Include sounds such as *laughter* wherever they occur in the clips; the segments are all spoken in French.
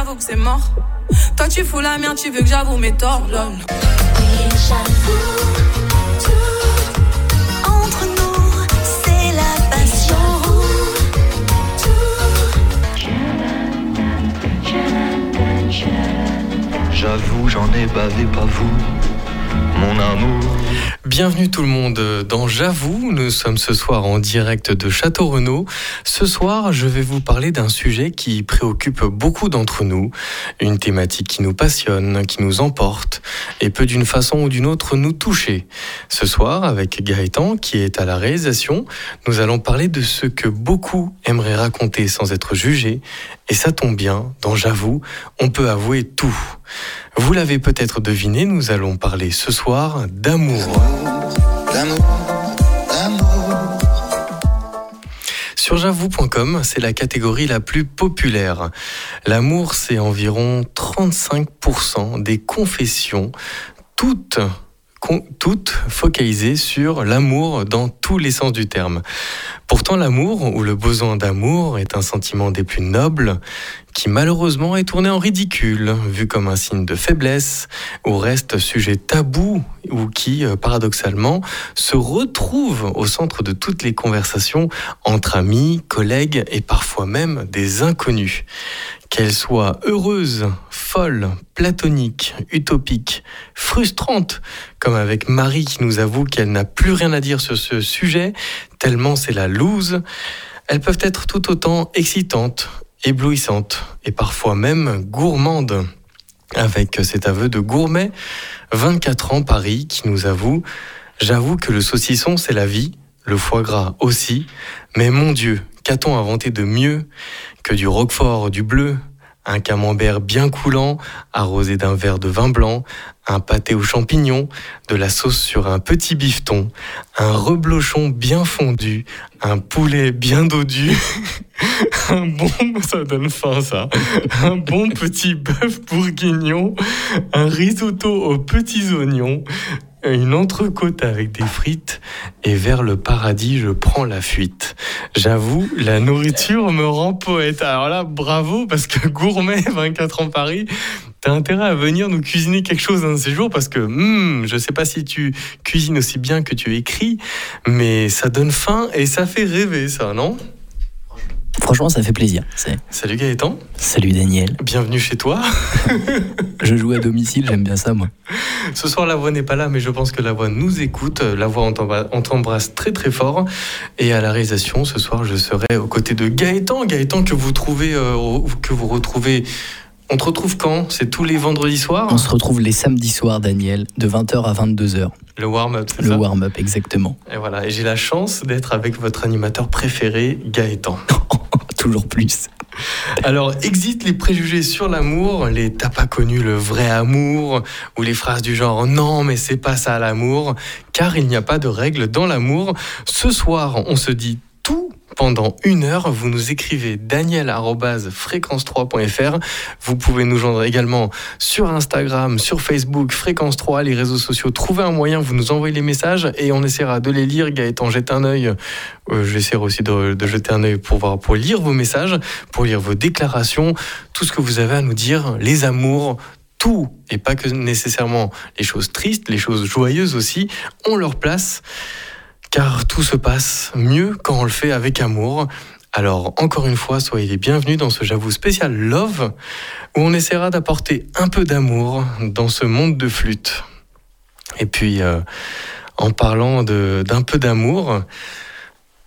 j'avoue que c'est mort. Toi, tu fous la merde, tu veux que j'avoue mes torts, lol. Oui, j'avoue tout. Entre nous, c'est la passion. J'avoue, j'en ai bavé, pas vous, mon amour. Bienvenue tout le monde dans J'avoue, nous sommes ce soir en direct de Château Renaud. Ce soir, je vais vous parler d'un sujet qui préoccupe beaucoup d'entre nous, une thématique qui nous passionne, qui nous emporte et peut d'une façon ou d'une autre nous toucher. Ce soir, avec Gaëtan qui est à la réalisation, nous allons parler de ce que beaucoup aimeraient raconter sans être jugés et ça tombe bien, dans J'avoue, on peut avouer tout. Vous l'avez peut-être deviné, nous allons parler ce soir d'amour. Sur j'avoue.com, c'est la catégorie la plus populaire. L'amour, c'est environ 35% des confessions, toutes, toutes focalisées sur l'amour dans tous les sens du terme. Pourtant, l'amour, ou le besoin d'amour, est un sentiment des plus nobles, qui malheureusement est tourné en ridicule, vu comme un signe de faiblesse, ou reste sujet tabou, ou qui, euh, paradoxalement, se retrouve au centre de toutes les conversations entre amis, collègues et parfois même des inconnus. Qu'elle soit heureuse, folle, platonique, utopique, frustrante, comme avec Marie qui nous avoue qu'elle n'a plus rien à dire sur ce sujet, tellement c'est la loose, elles peuvent être tout autant excitantes, éblouissantes et parfois même gourmandes. Avec cet aveu de gourmet, 24 ans Paris qui nous avoue J'avoue que le saucisson c'est la vie, le foie gras aussi, mais mon Dieu, qu'a-t-on inventé de mieux que du roquefort, du bleu, un camembert bien coulant, arrosé d'un verre de vin blanc, un pâté aux champignons, de la sauce sur un petit bifton, un reblochon bien fondu, un poulet bien dodu, *laughs* un bon, ça donne faim ça, un bon petit bœuf bourguignon, un risotto aux petits oignons, une entrecôte avec des frites et vers le paradis je prends la fuite. J'avoue, la nourriture me rend poète. Alors là, bravo parce que gourmet *laughs* 24 ans Paris, t'as intérêt à venir nous cuisiner quelque chose un de ces jours parce que hmm, je sais pas si tu cuisines aussi bien que tu écris, mais ça donne faim et ça fait rêver ça, non? Franchement, ça fait plaisir. Salut Gaëtan, Salut Daniel. bienvenue chez toi. *laughs* Je joue à domicile, j'aime bien ça, moi. Ce soir, la voix n'est pas là, mais je pense que la voix nous écoute. La voix, on t'embra- on t'embrasse très très fort. Et à la réalisation, ce soir, je serai aux côtés de Gaëtan. Gaëtan que vous trouvez, euh, que vous retrouvez. On te retrouve quand? C'est tous les vendredis soirs? On se retrouve les samedis soirs, Daniel, de 20h à 22h. Le warm-up, c'est Le warm-up, exactement. Et voilà. Et j'ai la chance d'être avec votre animateur préféré, Gaëtan. *laughs* Toujours plus. Alors, exit les préjugés sur l'amour, les t'as pas connu le vrai amour, ou les phrases du genre non, mais c'est pas ça l'amour, car il n'y a pas de règles dans l'amour. Ce soir, on se dit pendant une heure. Vous nous écrivez daniel.fréquence3.fr. Vous pouvez nous joindre également sur Instagram, sur Facebook, Fréquence 3, les réseaux sociaux. Trouvez un moyen, vous nous envoyez les messages et on essaiera de les lire. Gaëtan jette un œil. Euh, J'essaierai aussi de, jeter un œil pour, voir, pour lire vos messages, pour lire vos déclarations, tout ce que vous avez à nous dire, les amours, tout, et pas que nécessairement les choses tristes, les choses joyeuses aussi, ont leur place, car tout se passe mieux quand on le fait avec amour. Alors, encore une fois, soyez les bienvenus dans ce J'avoue spécial Love, où on essaiera d'apporter un peu d'amour dans ce monde de flûte. Et puis, euh, en parlant d'un peu d'amour,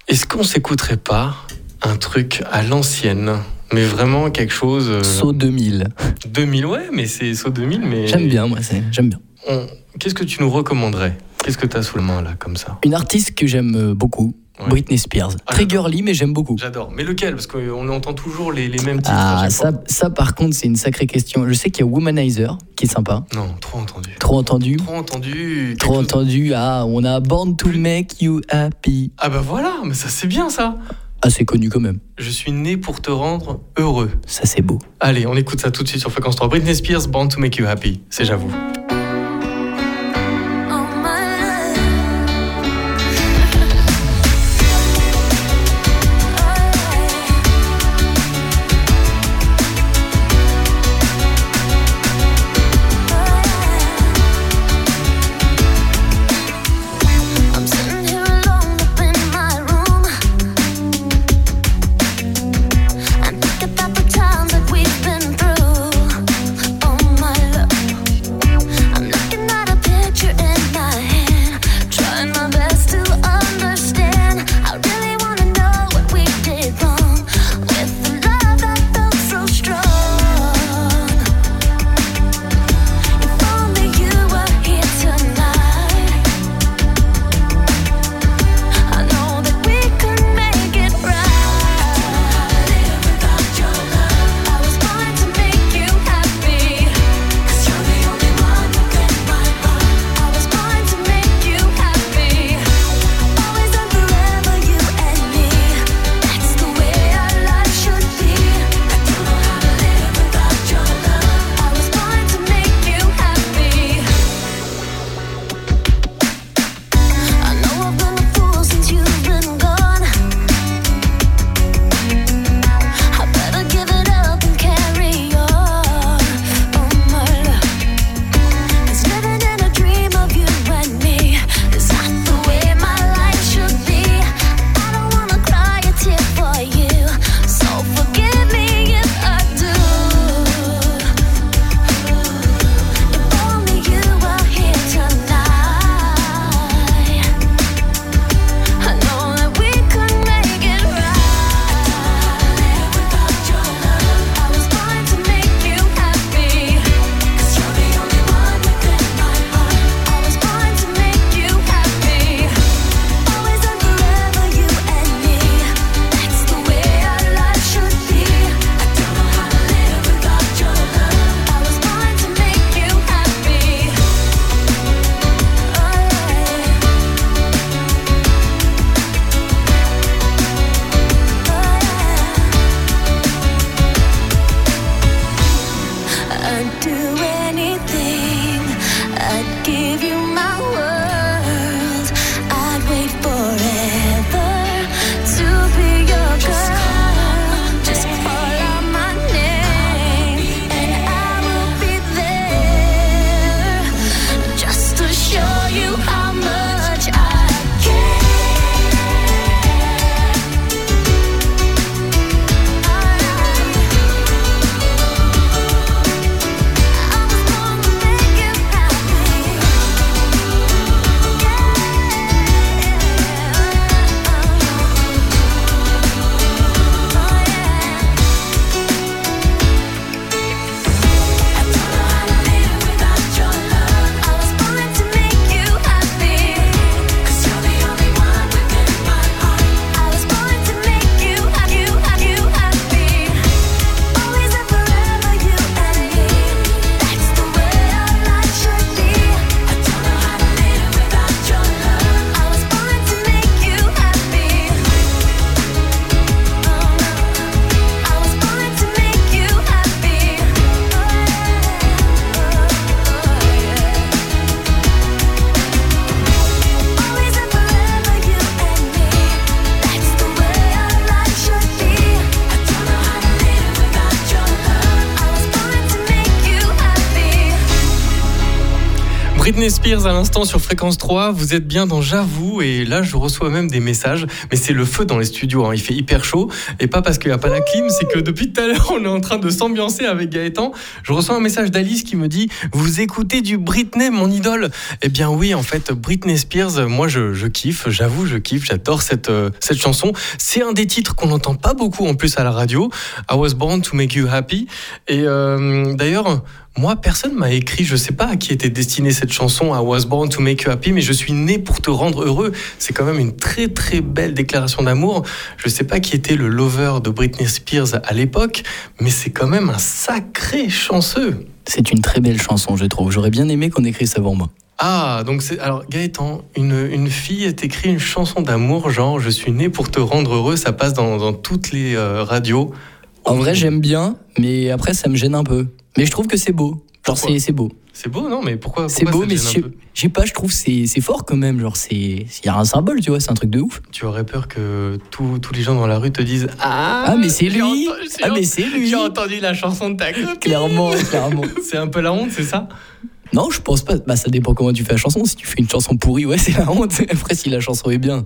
est-ce qu'on s'écouterait pas un truc à l'ancienne mais vraiment quelque chose. euh, Saut 2000. 2000, ouais, mais c'est saut 2000, mais. J'aime bien, moi, j'aime bien. On- Qu'est-ce que tu nous recommanderais? Qu'est-ce que tu as sous le main là, comme ça Une artiste que j'aime euh, beaucoup, Ouais. Britney Spears. Ah, Très girly, mais j'aime beaucoup. J'adore. Mais lequel? Parce qu'on entend toujours les, les mêmes titres. Ah, ça, ça, par contre, c'est une sacrée question. Je sais qu'il y a Womanizer, qui est sympa. Non, trop entendu. Trop entendu. Trop entendu. Trop chose- entendu. Ah, on a Born to Make You Happy. Ah bah voilà, mais ça c'est bien ça. Assez connu quand même. Je suis né pour te rendre heureux. Ça, c'est beau. Allez, on écoute ça tout de suite sur Fréquence 3. Britney Spears, Born to Make You Happy. C'est j'avoue. Spears à l'instant sur fréquence 3, vous êtes bien dans J'avoue et là je reçois même des messages, mais c'est le feu dans les studios, hein. il fait hyper chaud et pas parce qu'il n'y a pas la clim, c'est que depuis tout à l'heure on est en train de s'ambiancer avec Gaëtan. Je reçois un message d'Alice qui me dit Vous écoutez du Britney, mon idole? Eh bien oui, en fait, Britney Spears, moi je, kiffe, j'avoue, je kiffe, j'adore cette, euh, cette chanson. C'est un des titres qu'on n'entend pas beaucoup en plus à la radio, I Was Born to Make You Happy. Et euh, d'ailleurs, moi, personne m'a écrit, je sais pas à qui était destinée cette chanson, I was born to make you happy, mais je suis né pour te rendre heureux. C'est quand même une très très belle déclaration d'amour. Je sais pas qui était le lover de Britney Spears à l'époque, mais c'est quand même un sacré chanceux. C'est une très belle chanson, je trouve. J'aurais bien aimé qu'on écrive ça pour moi. Ah, donc c'est. Alors, Gaëtan, une, une fille a écrit une chanson d'amour, genre Je suis né pour te rendre heureux, ça passe dans, dans toutes les euh, radios. En vrai, j'aime bien, mais après, ça me gêne un peu. Mais je trouve que c'est beau. Genre, c'est c'est beau. C'est beau, non Mais pourquoi C'est beau, mais je sais pas, je trouve que c'est c'est fort quand même. Genre, c'est. Il y a un symbole, tu vois, c'est un truc de ouf. Tu aurais peur que tous tous les gens dans la rue te disent Ah, Ah, mais c'est lui Ah, mais c'est lui J'ai entendu la chanson de ta copine. Clairement, clairement. *laughs* C'est un peu la honte, c'est ça? Non, je pense pas. Bah, ça dépend comment tu fais la chanson. Si tu fais une chanson pourrie, ouais, c'est la honte. *laughs* Après, si la chanson est bien.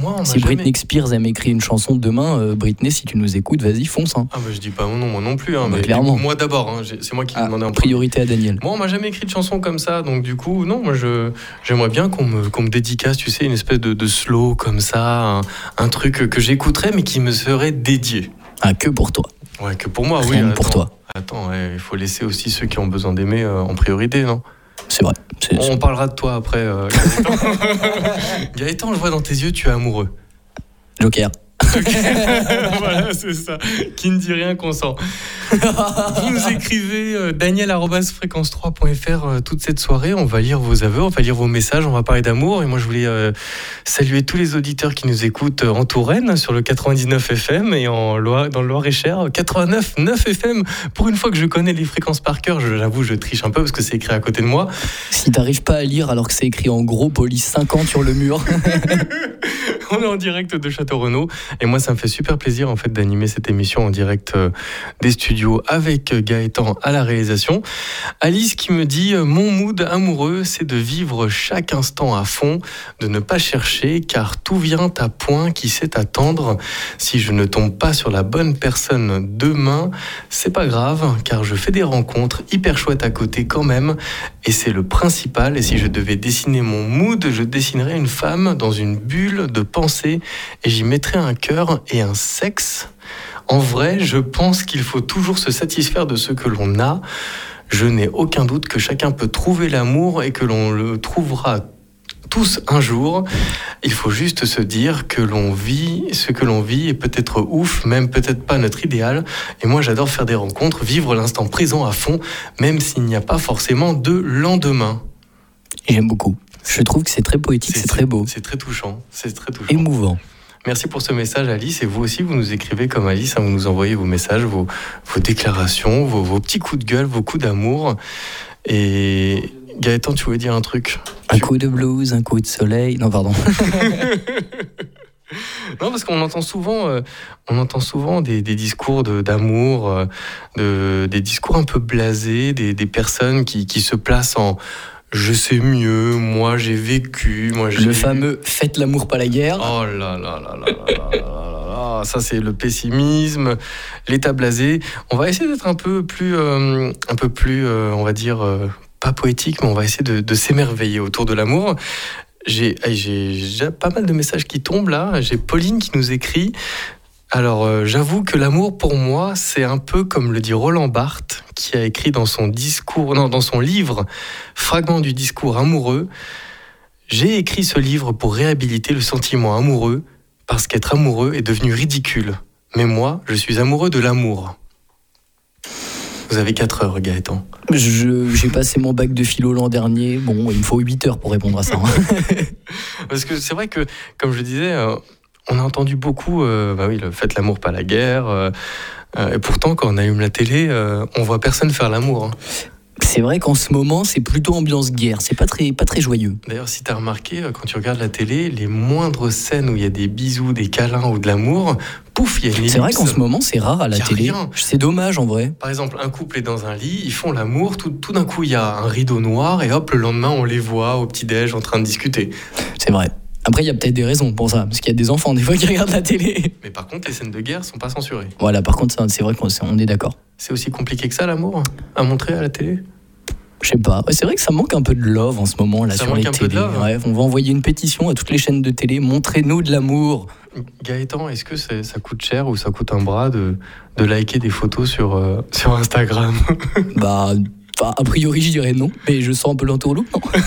Moi, on m'a Si jamais- Britney Spears, elle m'écrit une chanson demain, euh, Britney, si tu nous écoutes, vas-y, fonce. Hein. Ah, bah, je dis pas mon nom, moi non plus. Hein, Bah, mais clairement. Moi d'abord, hein, c'est moi qui Ah, demandé en priorité à Daniel. Moi, on m'a jamais écrit de chanson comme ça, donc du coup, non, moi, je, j'aimerais bien qu'on me, qu'on me dédicace, tu sais, une espèce de, de slow comme ça, un, un truc que j'écouterais, mais qui me serait dédié. Ah, que pour toi. Ouais, que pour moi, oui. Pour toi. Attends, ouais, il faut laisser aussi ceux qui ont besoin d'aimer euh, en priorité, non? C'est vrai. C'est- On parlera de toi après, euh, Gaëtan. *laughs* Gaëtan, je vois dans tes yeux, tu es amoureux. Joker. *laughs* voilà, c'est ça. Qui ne dit rien consent. Vous nous écrivez euh, daniel.fréquence3.fr euh, toute cette soirée. On va lire vos aveux, on va lire vos messages, on va parler d'amour. Et moi, je voulais euh, saluer tous les auditeurs qui nous écoutent euh, en Touraine sur le 99 FM et en Loire, dans le Loir-et-Cher 89 9 FM. Pour une fois que je connais les fréquences par cœur, j'avoue, je triche un peu parce que c'est écrit à côté de moi. Si t'arrives pas à lire alors que c'est écrit en gros police 50 sur le mur, *laughs* On est en direct de Château Renaud et moi ça me fait super plaisir en fait d'animer cette émission en direct euh, des studios avec euh, Gaëtan à la réalisation. Alice qui me dit euh, mon mood amoureux c'est de vivre chaque instant à fond, de ne pas chercher car tout vient à point qui sait attendre. Si je ne tombe pas sur la bonne personne demain, c'est pas grave car je fais des rencontres hyper chouettes à côté quand même et c'est le principal. Et si je devais dessiner mon mood, je dessinerais une femme dans une bulle de pensée et j'y mettrais un cœur et un sexe. En vrai, je pense qu'il faut toujours se satisfaire de ce que l'on a. Je n'ai aucun doute que chacun peut trouver l'amour et que l'on le trouvera tous un jour. Il faut juste se dire que l'on vit ce que l'on vit est peut-être ouf, même peut-être pas notre idéal. Et moi, j'adore faire des rencontres, vivre l'instant présent à fond, même s'il n'y a pas forcément de lendemain. j'aime beaucoup. Je trouve que c'est très poétique, c'est très beau. C'est très touchant. C'est très touchant. Émouvant. Merci pour ce message, Alice. Et vous aussi, vous nous écrivez comme Alice. hein, vous nous envoyez vos messages, vos, vos déclarations, vos, vos petits coups de gueule, vos coups d'amour. Et Gaëtan, tu voulais dire un truc? Un coup de blues, un coup de soleil. Non, pardon. *laughs* *laughs* Non, parce qu'on entend souvent, euh, on entend souvent des, des discours de- d'amour, euh, de, des discours un peu blasés, des, des personnes qui, qui se placent en je sais mieux, moi j'ai vécu, moi j'ai. Le fameux faites l'amour, pas la guerre. Oh là là là là là là là ça c'est le pessimisme, l'état blasé. On va essayer d'être un peu plus, euh, un peu plus, euh, on va dire, euh, pas poétique, mais on va essayer de, de s'émerveiller autour de l'amour. J'ai déjà pas mal de messages qui tombent là. J'ai Pauline qui nous écrit. Alors, euh, j'avoue que l'amour pour moi, c'est un peu comme le dit Roland Barthes, qui a écrit dans son discours, non, dans son livre Fragment du discours amoureux. J'ai écrit ce livre pour réhabiliter le sentiment amoureux, parce qu'être amoureux est devenu ridicule. Mais moi, je suis amoureux de l'amour. Vous avez 4 heures, Gaëtan. J'ai passé mon bac de philo l'an dernier. Bon, il me faut 8 heures pour répondre à ça. hein. *laughs* Parce que c'est vrai que, comme je disais, euh, on a entendu beaucoup, euh, bah oui, le faites l'amour, pas la guerre. euh, euh, et pourtant, quand on allume la télé, euh, on voit personne faire l'amour. hein. C'est vrai qu'en ce moment, c'est plutôt ambiance guerre. C'est pas très, pas très joyeux. D'ailleurs, si tu as remarqué, quand tu regardes la télé, les moindres scènes où il y a des bisous, des câlins ou de l'amour, pouf, il y a une C'est vrai qu'en ce moment, c'est rare à la télé. C'est dommage en vrai. Par exemple, un couple est dans un lit, ils font l'amour, tout, tout d'un coup il y a un rideau noir et hop, le lendemain on les voit au petit-déj en train de discuter. C'est vrai. Après, il y a peut-être des raisons pour ça. Parce qu'il y a des enfants, des fois, qui *laughs* regardent la télé. Mais par contre, les scènes de guerre sont pas censurées. Voilà, par contre, c'est vrai qu'on on est d'accord. C'est aussi compliqué que ça l'amour à montrer à la télé? Je sais pas. Ouais, c'est vrai que ça manque un peu de love en ce moment là Ça sur les télés. Ouais, on va envoyer une pétition à toutes les chaînes de télé. Montrez-nous de l'amour. Gaëtan, est-ce que ça coûte cher ou ça coûte un bras de, de liker des photos sur, euh, sur Instagram? Bah, enfin, a priori, je dirais non. Mais je sens un peu l'entourloupe, non *laughs*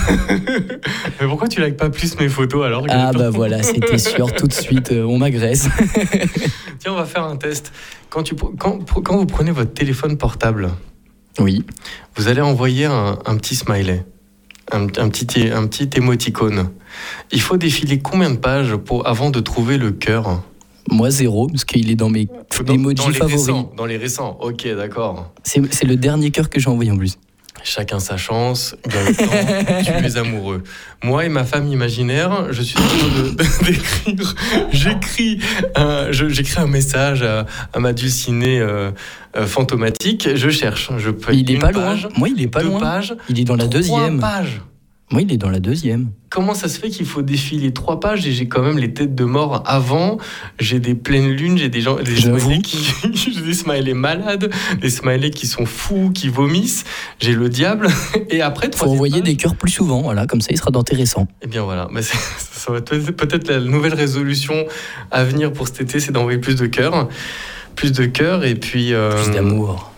Mais pourquoi tu likes pas plus mes photos alors Ah bah voilà, c'était sûr. Tout de suite, euh, on m'agresse. *laughs* Tiens, on va faire un test. Quand, tu, quand, quand vous prenez votre téléphone portable, Oui. vous allez envoyer un, un petit smiley, un, un petit, un petit émoticône. Il faut défiler combien de pages pour, avant de trouver le cœur? Moi, zéro, parce qu'il est dans mes dans, emojis dans les favoris. récents, dans les récents, ok, d'accord. C'est le dernier cœur que j'ai envoyé en plus. Chacun sa chance, Gaëtan, tu es *laughs* amoureux. Moi et ma femme imaginaire, je suis en train *laughs* d'écrire. J'écris, un- je- j'écris un message à, à ma dulcinée euh, euh, fantomatique. Je cherche. Je peux Il est pas loin. page, Moi, il est pas deux loin. pages, Il est dans la deuxième. pages. Moi, il est dans la deuxième. Comment ça se fait qu'il faut défiler trois pages et j'ai quand même les têtes de mort avant? J'ai des pleines lunes, j'ai des gens, des smileys qui, *laughs* j'ai des smileys malades, des smileys qui sont fous, qui vomissent. J'ai le diable et après Faut troisième envoyer des cœurs plus souvent, voilà, comme ça il sera intéressant. Eh bien voilà, Bah, c'est- *laughs* ça va être peut-être la nouvelle résolution à venir pour cet été, c'est d'envoyer plus de cœurs. Plus de cœurs et puis... euh, Plus d'amour.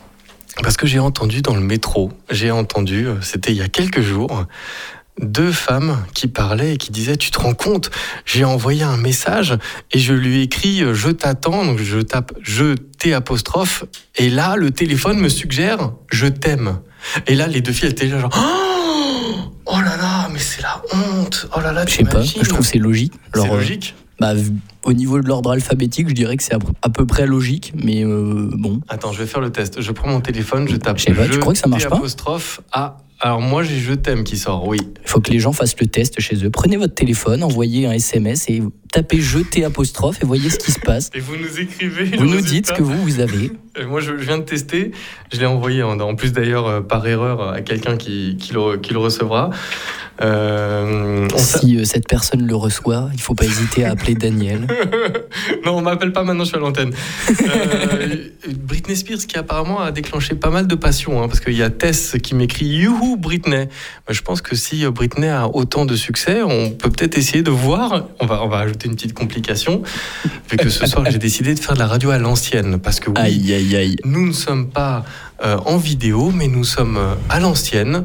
Parce que j'ai entendu dans le métro, j'ai entendu, euh, c'était il y a quelques jours, deux femmes qui parlaient et qui disaient Tu te rends compte J'ai envoyé un message et je lui ai écrit euh, Je t'attends. Donc je tape Je T apostrophe. Et là, le téléphone me suggère Je t'aime. Et là, les deux filles elles étaient genre Oh *gasps* Oh là là, mais c'est la honte Oh là là, Je sais pas, je trouve que c'est logique. C'est euh, logique. bah, au niveau de l'ordre alphabétique, je dirais que c'est à, peu près logique, mais euh, bon. Attends, je vais faire le test. Je prends mon téléphone, je tape Je sais pas, tu Je crois que ça marche pas? apostrophe. Alors moi j'ai Je t'aime qui sort, oui. Il faut que les gens fassent le test chez eux. Prenez votre téléphone, envoyez un SMS et tapez jeter apostrophe et voyez ce qui se passe. Et vous nous écrivez. Vous nous dites ce que vous, vous avez. Euh, Moi, je, je viens de tester. Je l'ai envoyé en, en plus d'ailleurs euh, par erreur à quelqu'un qui, qui le, qui le recevra. Euh, Si euh, cette personne le reçoit, il faut pas hésiter à appeler Daniel. *laughs* non, on m'appelle pas maintenant, je suis à l'antenne. Euh, Britney Spears qui apparemment a déclenché pas mal de passion, hein, parce qu'il y a Tess qui m'écrit Youhou Britney. Mais je pense que si Britney a autant de succès, on peut peut-être essayer de voir. On va, on va ajouter une petite complication, vu que ce soir j'ai décidé de faire de la radio à l'ancienne, parce que oui, Aïe, aïe, aïe. nous ne sommes pas en vidéo, mais nous sommes à l'ancienne,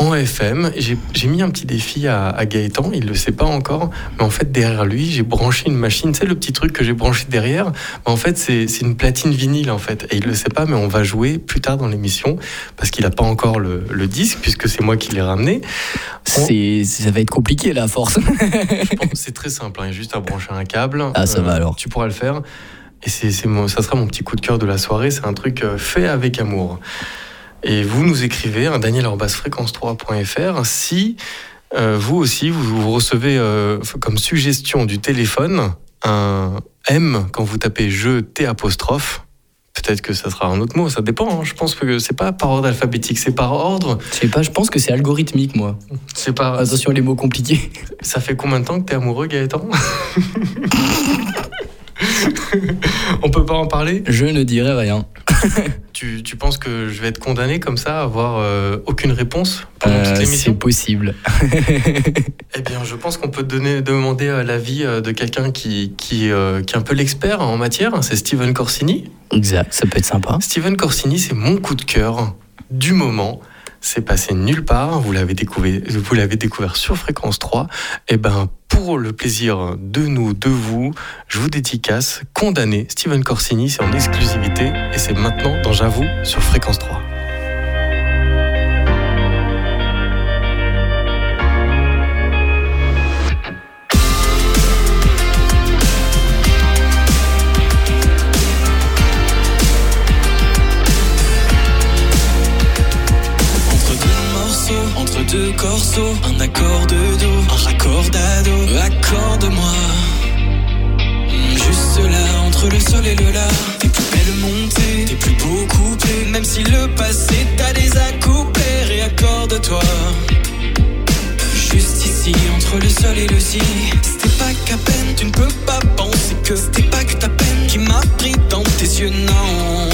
en FM. J'ai mis un petit défi à, à Gaëtan, il ne le sait pas encore, mais en fait, derrière lui, j'ai branché une machine. Tu sais, le petit truc que j'ai branché derrière, mais en fait, c'est une platine vinyle, en fait. Et il ne le sait pas, mais on va jouer plus tard dans l'émission, parce qu'il n'a pas encore le, le disque, puisque c'est moi qui l'ai ramené. C'est, ça va être compliqué là, à force. *laughs* C'est très simple, hein, il y a juste à brancher un câble. Ah, ça va alors. Tu pourras le faire. Et c'est, ça sera mon petit coup de cœur de la soirée. C'est un truc euh, fait avec amour. Et vous nous écrivez, hein, daniel.fréquence3.fr, si euh, vous aussi, vous, vous recevez euh, comme suggestion du téléphone un M quand vous tapez je T apostrophe. Peut-être que ça sera un autre mot, ça dépend. hein. Je pense que c'est pas par ordre alphabétique, c'est par ordre. Je sais pas, je pense que c'est algorithmique, moi. C'est par. Attention, les mots compliqués. Ça fait combien de temps que t'es amoureux, Gaëtan? *laughs* On peut pas en parler? Je ne dirai rien. *laughs* tu, tu penses que je vais être condamné comme ça, à avoir euh, aucune réponse pendant toute Euh, c'est l'émission? possible. *laughs* Eh bien, je pense qu'on peut donner, demander euh, l'avis de quelqu'un qui, qui, euh, qui est un peu l'expert en matière. C'est Steven Corsini. Exact, ça peut être sympa. Steven Corsini, c'est mon coup de cœur du moment. C'est passé nulle part. Vous l'avez découvert, sur Fréquence 3. Et ben, pour le plaisir de nous, de vous, je vous dédicace Condamné. Steven Corsini, c'est en exclusivité et c'est maintenant dans J'avoue sur Fréquence 3. De corso, un accord de do, un raccord d'ado, accorde-moi. Hmm, Juste là, entre le sol et le là, tes plus belles montées, tes plus beaux coupés, même si le passé t'a des à couper, réaccorde-toi. Juste ici, entre le sol et le si, c'était pas qu'à peine, tu ne peux pas penser que c'était pas que ta peine qui m'a pris dans tes yeux, non.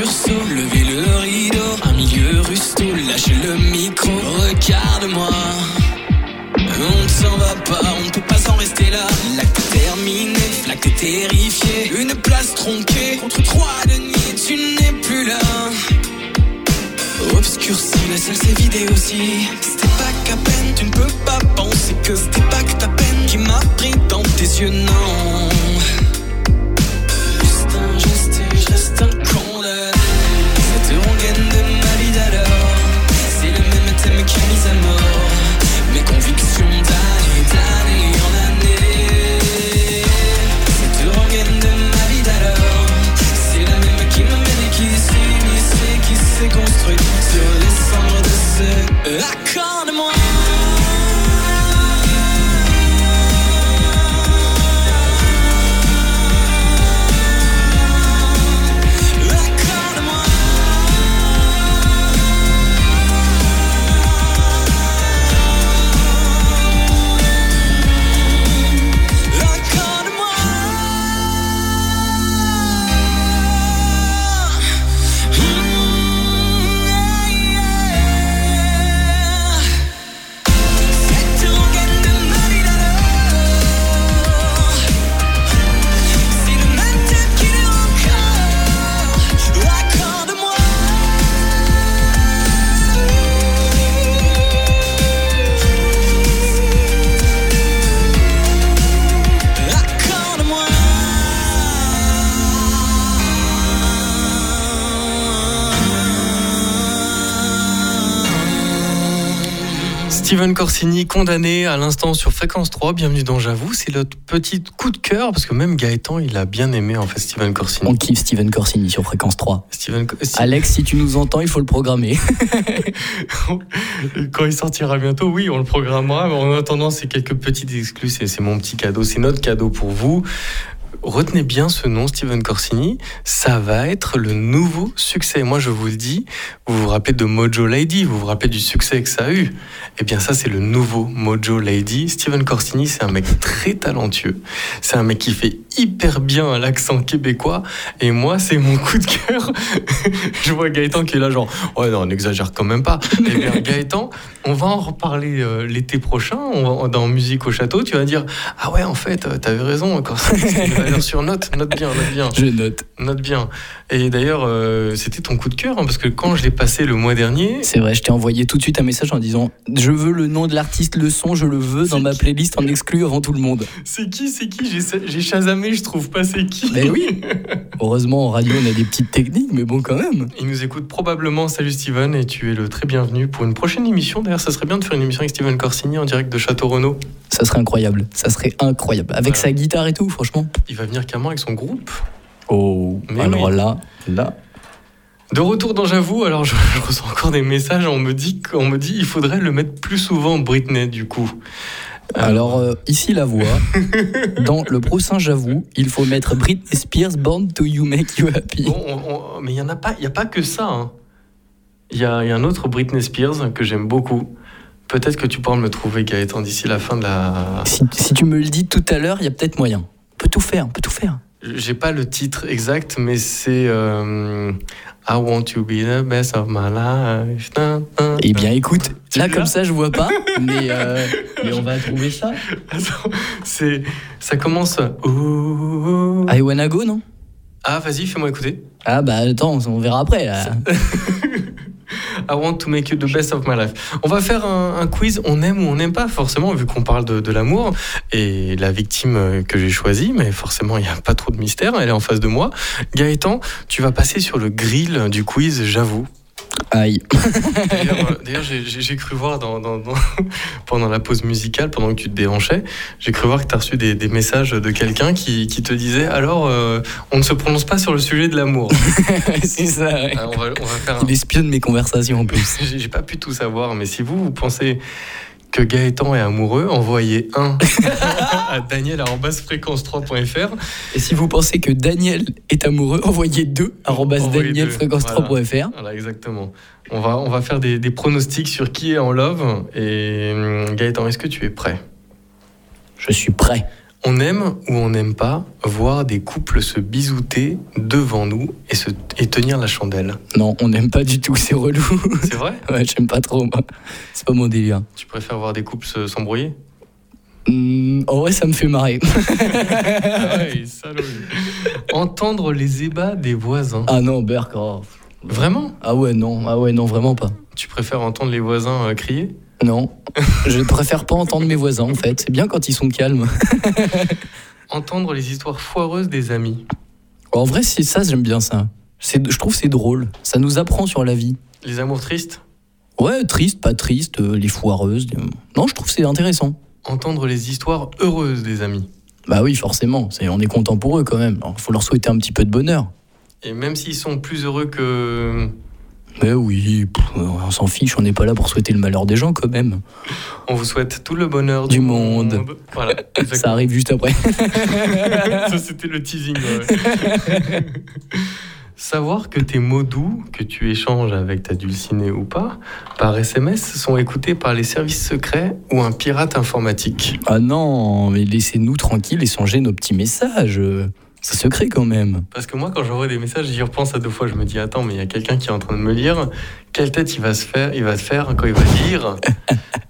Lever le rideau, un milieu rusto, lâcher le micro, regarde-moi. On ne s'en va pas, on ne peut pas s'en rester là. L'acte terminé, t'es terrifié. Une place tronquée, contre trois de nuit, tu n'es plus là. Obscurci, la salle s'est vidée aussi. C'était pas qu'à peine, tu ne peux pas penser que c'était pas que ta peine qui m'a pris dans tes yeux, non. S'est construite sur les cendres de ce accorde-moi. Corsini, condamné à l'instant sur Fréquence 3. Bienvenue dans J'avoue. C'est notre petit coup de cœur parce que même Gaëtan, il a bien aimé en fait Steven Corsini. On kiffe Steven Corsini sur fréquence 3. Steven, Alex, si tu nous entends, il faut le programmer. *laughs* quand il sortira bientôt, oui, on le programmera. Mais en attendant, c'est quelques petites exclus. C'est mon petit cadeau. C'est notre cadeau pour vous. Retenez bien ce nom, Steven Corsini. Ça va être le nouveau succès. Moi, je vous le dis. Vous vous rappelez de Mojo Lady. Vous vous rappelez du succès que ça a eu. Eh bien, ça, c'est le nouveau Mojo Lady. Steven Corsini, c'est un mec très talentueux. C'est un mec qui fait hyper bien l'accent québécois. Et moi, c'est mon coup de cœur. *laughs* je vois Gaëtan qui est là, genre, ouais, non, on n'exagère quand même pas. Eh bien, Gaëtan, on va en reparler euh, l'été prochain. Dans Musique au Château, tu vas dire, ah ouais, en fait, euh, t'avais raison. Corsini, valeur sur note. Note bien, note bien. Je note. Note bien. Et d'ailleurs, euh, c'était ton coup de cœur, hein, parce que quand je l'ai passé le mois dernier, C'est vrai, je t'ai envoyé tout de suite un message en disant Je veux le nom de l'artiste, le son, je le veux dans ma playlist en exclu avant tout le monde. c'est qui, c'est qui? J'ai chasamé, je trouve pas c'est qui. Mais oui Heureusement, en radio, on a des petites techniques, mais bon, quand même. Il nous écoute probablement. Salut Steven, et tu es le très bienvenu pour une prochaine émission. D'ailleurs, ça serait bien de faire une émission avec Steven Corsini en direct de Château Renaud. Ça serait incroyable. Ça serait incroyable. Avec Voilà. sa guitare et tout, franchement. Il va venir carrément avec son groupe. Oh, Mais alors oui. là, là. De retour dans J'avoue, alors je, *laughs* je reçois encore des messages. On me dit qu'on me dit il faudrait le mettre plus souvent Britney du coup. Alors, euh, ici la voix. *laughs* Dans le prochain J'avoue, il faut mettre Britney Spears, Born to You Make You Happy. Bon, on- on- mais il y en a pas, il y a pas que ça. hein. Il y, a, il y a un autre Britney Spears que j'aime beaucoup. Peut-être que tu pourras me le trouver, Gaëtan, d'ici la fin de la. Si, si tu me le dis tout à l'heure, il y a peut-être moyen. On peut tout faire, on peut tout faire. J'ai pas le titre exact, mais c'est euh, I want to be the best of my life. Eh bien, écoute, là, comme ça, je vois pas, *laughs* mais, euh, mais on va trouver ça. Attends, c'est, ça commence. Ouh. I wanna go, non? Ah, vas-y, fais-moi écouter. Ah, bah attends, on verra après. *laughs* I want to make you the best of my life. On va faire un, un quiz, on aime ou on n'aime pas, forcément, vu qu'on parle de, de l'amour. Et la victime euh, que j'ai choisie, mais forcément, il n'y a pas trop de mystère, elle est en face de moi. Gaëtan, tu vas passer sur le grill du quiz, j'avoue. Aïe. D'ailleurs, euh, j'ai- cru voir dans, dans- dans- *laughs* pendant la pause musicale, pendant que tu te déhanchais, j'ai cru voir que tu as reçu des, des messages de quelqu'un qui, qui te disait Alors, euh, on ne se prononce pas sur le sujet de l'amour. *laughs* c'est ça, ouais. Ah, on, va, on va faire un, Il espionne mes conversations en plus. *laughs* J'ai pas pu tout savoir, mais si vous, vous pensez que Gaëtan est amoureux, envoyez un *laughs* à daniel.fréquence3.fr. Et si vous pensez que Daniel est amoureux, envoyez deux arobase Envoyez deux, danielfréquence3.fr. Voilà, exactement. On va, on va faire des, des pronostics sur qui est en love. Et hum, Gaëtan, est-ce que tu es prêt? Je suis prêt. On aime ou on n'aime pas voir des couples se bisouter devant nous et, se, et tenir la chandelle. Non, on n'aime pas du tout, c'est relou. *laughs* C'est vrai? Ouais, j'aime pas trop, moi. C'est pas mon délire. Tu préfères voir des couples se- s'embrouiller? Hum, en vrai, ça me fait marrer. Ah ouais. *laughs* Entendre les ébats des voisins. ah non, Berk, oh. Vraiment? Ah ouais, non, ah ouais, non, vraiment pas. Tu préfères entendre les voisins euh, crier? Non, je préfère pas entendre mes voisins en fait. C'est bien quand ils sont calmes. *laughs* Entendre les histoires foireuses des amis. En vrai, c'est ça, j'aime bien ça. C'est, je trouve c'est drôle. Ça nous apprend sur la vie. Les amours tristes? Ouais, triste, pas triste, euh, les foireuses. Non, je trouve c'est intéressant. Entendre les histoires heureuses des amis. Bah oui, forcément. C'est, on est content pour eux quand même. Il faut leur souhaiter un petit peu de bonheur. Et même s'ils sont plus heureux que... Mais oui, pff, on s'en fiche, on n'est pas là pour souhaiter le malheur des gens quand même. On vous souhaite tout le bonheur du, Du monde. Voilà, Ça arrive juste après. *laughs* Ça, c'était le teasing. ouais. *laughs* Savoir que tes mots doux que tu échanges avec ta dulcinée ou pas par SMS sont écoutés par les services secrets ou un pirate informatique. Ah non, mais laissez-nous tranquilles et changer nos petits messages. C'est secret quand même. Parce que moi, quand j'envoie des messages, j'y repense à deux fois. Je me dis, attends, mais il y a quelqu'un qui est en train de me lire. Quelle tête il va se faire Il va se faire quand il va lire. *laughs*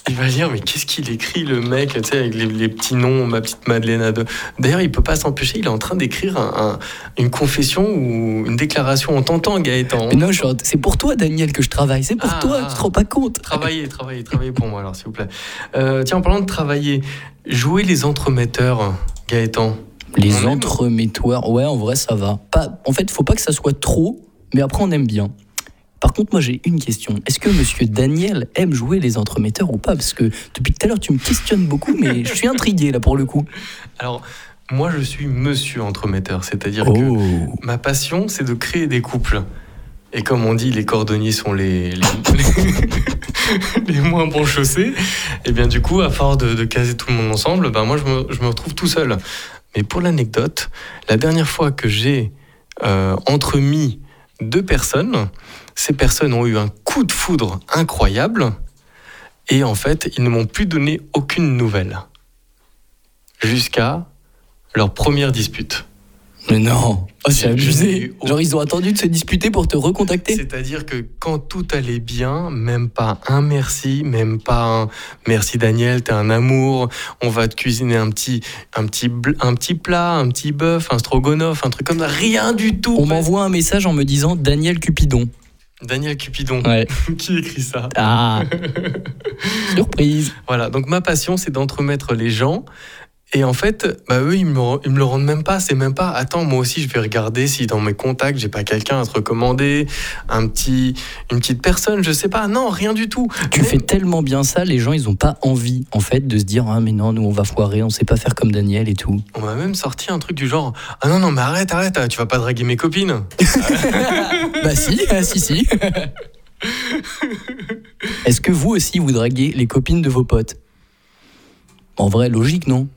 Il va lire, mais qu'est-ce qu'il écrit le mec Tu sais, avec les, les petits noms, ma petite Madeleine deux. D'ailleurs, il peut pas s'empêcher. Il est en train d'écrire un- un- une confession ou une déclaration. On t'entend, Gaëtan. Mais non, en- c'est pour toi, Daniel, que je travaille. C'est pour Ah, toi, tu te rends pas compte. Travaillez, travaillez, travaillez pour moi, alors, s'il vous plaît. Euh, tiens, en parlant de travailler, jouer les entremetteurs, Gaëtan. Les On entremetteurs, ouais, en vrai, ça va. Pas, en fait, faut pas que ça soit trop, mais après, on aime bien. Par contre, moi, j'ai une question. Est-ce que monsieur Daniel aime jouer les entremetteurs ou pas? Parce que depuis tout à l'heure, tu me questionnes beaucoup, mais je suis intrigué, là, pour le coup. Alors, moi, je suis monsieur entremetteur, c'est-à-dire que Oh Ma passion, c'est de créer des couples. Et comme on dit, les cordonniers sont les, les, *laughs* les- les moins bons chaussés. Et bien du coup, à force de, de caser tout le monde ensemble, ben moi je me, je me retrouve tout seul. Mais pour l'anecdote, la dernière fois que j'ai euh, entremis deux personnes, ces personnes ont eu un coup de foudre incroyable. Et en fait, ils ne m'ont plus donné aucune nouvelle. Jusqu'à leur première dispute. Mais non, oh, c'est abusé. Genre, ils ont attendu de se disputer pour te recontacter. C'est-à-dire que quand tout allait bien, même pas un merci, même pas un merci Daniel, t'es un amour, on va te cuisiner un petit, un petit, un petit plat, un petit bœuf, un stroganoff, un truc comme ça, rien du tout. On m'envoie un message en me disant Daniel Cupidon. Daniel Cupidon, Ouais. *laughs* qui écrit ça? Ah *laughs* Surprise Voilà, donc ma passion, c'est d'entremettre les gens. Et en fait, bah eux, ils me, re- ils me le rendent même pas. C'est même pas, attends, moi aussi, je vais regarder si dans mes contacts, j'ai pas quelqu'un à te recommander, un petit, une petite personne, je sais pas. Non, rien du tout. Tu Même- fais tellement bien ça, les gens ils ont pas envie en fait de se dire ah mais non nous on va foirer, on sait pas faire comme Daniel et tout. On m'a même sorti un truc du genre Ah non, non, mais arrête, arrête, tu vas pas draguer mes copines. *laughs* bah si, ah, si si. Est-ce que vous aussi vous draguez les copines de vos potes? En vrai logique non?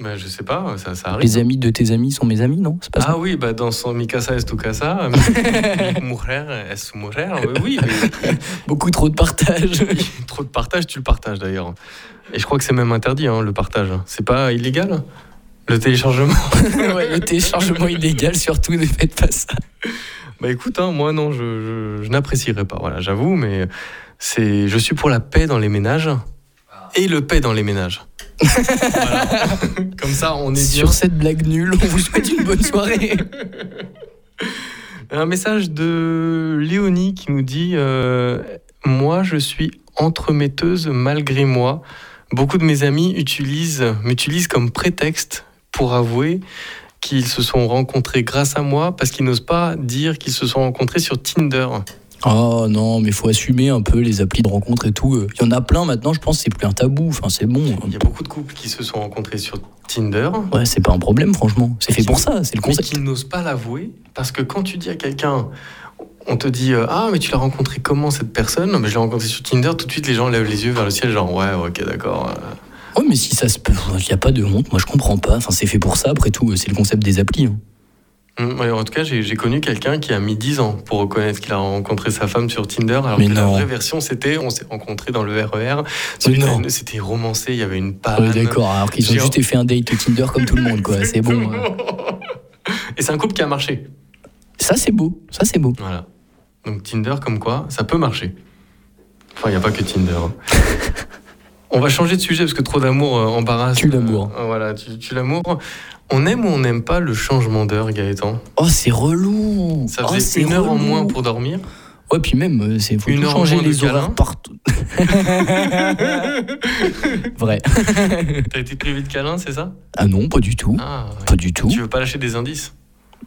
Bah, je sais pas, ça, ça arrive. Les amis de tes amis sont mes amis non? Ça? Ah oui, bah dans son Mi casa es tu casa, *laughs* mi mujer es su mujer. Oui, mais *laughs* Beaucoup trop de partage. *laughs* trop de partage, tu le partages d'ailleurs. Et je crois que c'est même interdit, hein, le partage. C'est pas illégal? Le téléchargement? Ouais, le téléchargement illégal, surtout, ne faites pas ça. Bah écoute, hein, moi non, je, je- je n'apprécierais pas, voilà, j'avoue, mais c'est, je suis pour la paix dans les ménages et le paix dans les ménages. Voilà. Comme ça, on est bien. Sur cette blague nulle, on vous souhaite une bonne soirée. *laughs* Un message de Léonie qui nous dit euh, Moi, je suis entremetteuse malgré moi. Beaucoup de mes amis utilisent, m'utilisent comme prétexte pour avouer qu'ils se sont rencontrés grâce à moi parce qu'ils n'osent pas dire qu'ils se sont rencontrés sur Tinder. Oh non, mais faut assumer un peu les applis de rencontre et tout. Il y en a plein maintenant, je pense, c'est plus un tabou. Enfin, c'est bon. Il y a beaucoup de couples qui se sont rencontrés sur Tinder. Ouais, c'est pas un problème, franchement. C'est fait Qui- pour ça, c'est le mais concept. qui n'osent pas l'avouer parce que quand tu dis à quelqu'un on te dit euh, ah mais tu l'as rencontré comment cette personne? Non, mais je l'ai rencontré sur Tinder tout de suite les gens lèvent les yeux vers le ciel genre ouais ok d'accord. Ouais, mais si ça se peut, il n'y a pas de honte, moi je comprends pas. Enfin, c'est fait pour ça, après tout, c'est le concept des applis. hein. Hum, en tout cas j'ai connu quelqu'un qui a mis 10 ans pour reconnaître qu'il a rencontré sa femme sur Tinder alors Mais que la non. vraie version c'était on s'est rencontrés dans le RER non. c'était romancé il y avait une Ah panne d'accord, alors qu'ils ont juste fait un date Tinder comme tout le monde, quoi. C'est bon. hein. et c'est un couple qui a marché Ça, c'est beau. Ça, c'est beau. Voilà. Donc Tinder, comme quoi, ça peut marcher. Enfin, il n'y a pas que Tinder. *laughs* on va changer de sujet parce que trop d'amour euh, embarrasse. Tue l'amour. Euh, voilà, tu, tu l'amour. On aime ou on n'aime pas le changement d'heure, Gaëtan? Oh, c'est relou. Ça Oh, faisait c'est une heure en moins pour dormir. Ouais, puis même, euh, c'est faut Une heure changer les horaires partout. *laughs* Vrai. T'as été privé de câlin, c'est ça? Ah non, pas du tout. Ah, ouais. Pas du tout. Tu veux pas lâcher des indices?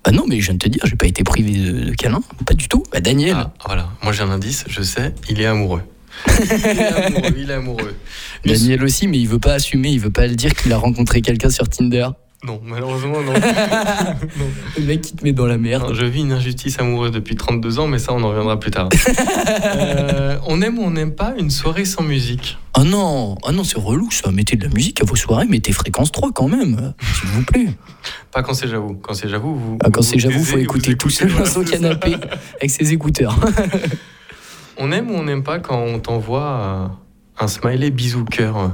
Bah non, mais je viens de te dire, j'ai pas été privé de, de câlin. Pas du tout. Bah Daniel. Ah, voilà. Moi, j'ai un indice, je sais, il est amoureux. Il est amoureux, il est amoureux. Daniel aussi, mais il veut pas assumer, il veut pas le dire qu'il a rencontré quelqu'un sur Tinder. Non, malheureusement, non. *laughs* Le mec qui te met dans la Non, merde. je vis une injustice amoureuse depuis 32 ans, mais ça, on en reviendra plus tard. *laughs* Euh, on aime ou on n'aime pas une soirée sans musique? Oh non, oh non, c'est relou ça. Mettez de la musique à vos soirées, mettez fréquence 3 quand même, s'il vous plaît. Pas quand c'est j'avoue. Quand c'est j'avoue, vous. Ah, quand c'est j'avoue, faut écouter vous tout seul dans son canapé avec ses écouteurs. *laughs* On aime ou on n'aime pas quand on t'envoie euh, un smiley bisou cœur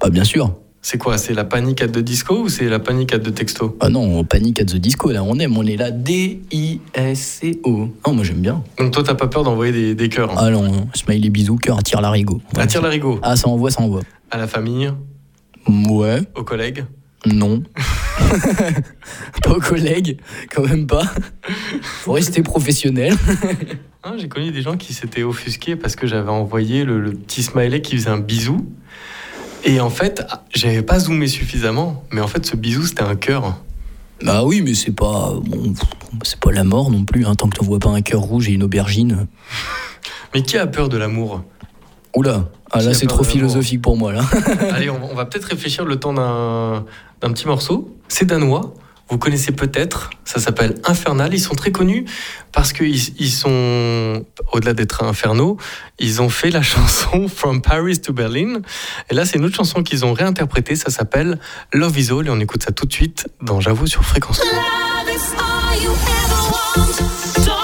Bah bien sûr. C'est quoi C'est la panique de disco ou c'est la panique de texto? Ah non, on panique at the disco là, on aime, on est là D-I-S-C-O. Non, moi j'aime bien. Donc toi, t'as pas peur d'envoyer des, des cœurs hein? Ah non, smiley bisous, cœur, attire l'arigot. Attire l'arigot Ah, ça envoie, ça envoie. À la famille, Ouais, aux collègues? Non. *laughs* pas aux collègues, quand même pas. Faut rester professionnel. Hein, *laughs* J'ai connu des gens qui s'étaient offusqués parce que j'avais envoyé le, le petit smiley qui faisait un bisou. Et en fait, ah, j'avais pas zoomé suffisamment, mais en fait, ce bisou, c'était un cœur. Bah oui, mais c'est pas. Bon, c'est pas la mort non plus, hein, tant que t'envoies pas un cœur rouge et une aubergine. *laughs* Mais qui a peur de l'amour? Oula, ah, là c'est trop philosophique pour moi là. Allez, on, va- on va peut-être réfléchir le temps d'un d'un petit morceau. C'est danois. Vous connaissez peut-être. Ça s'appelle Infernal. Ils sont très connus parce qu'ils ils sont, au-delà d'être infernaux, ils ont fait la *laughs* chanson From Paris to Berlin. Et là, c'est une autre chanson qu'ils ont réinterprétée. Ça s'appelle Love is All. Et on écoute ça tout de suite dans J'avoue sur Fréquence 3. Love is all you ever want,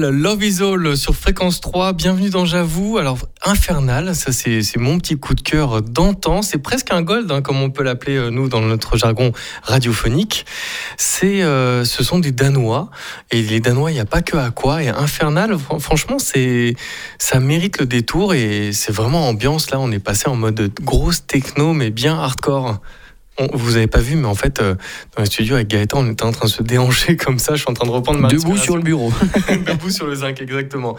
Love is All sur fréquence 3. Bienvenue dans J'avoue. Alors, Infernal, ça c'est mon petit coup de cœur d'antan. C'est presque un gold, hein, comme on peut l'appeler euh, nous dans notre jargon radiophonique. C'est, euh, ce sont des Danois. Et les Danois, il n'y a pas que à quoi. Et Infernal, fran- franchement, ça mérite le détour. Et c'est vraiment ambiance. Là, on est passé en mode grosse techno, mais bien hardcore. On- vous avez pas vu, mais en fait, euh, dans le studio avec Gaëtan, on était en train de se déhancher *laughs* comme ça. Je suis en train de reprendre ma Debout sur le bureau. *laughs* Debout sur le zinc, exactement.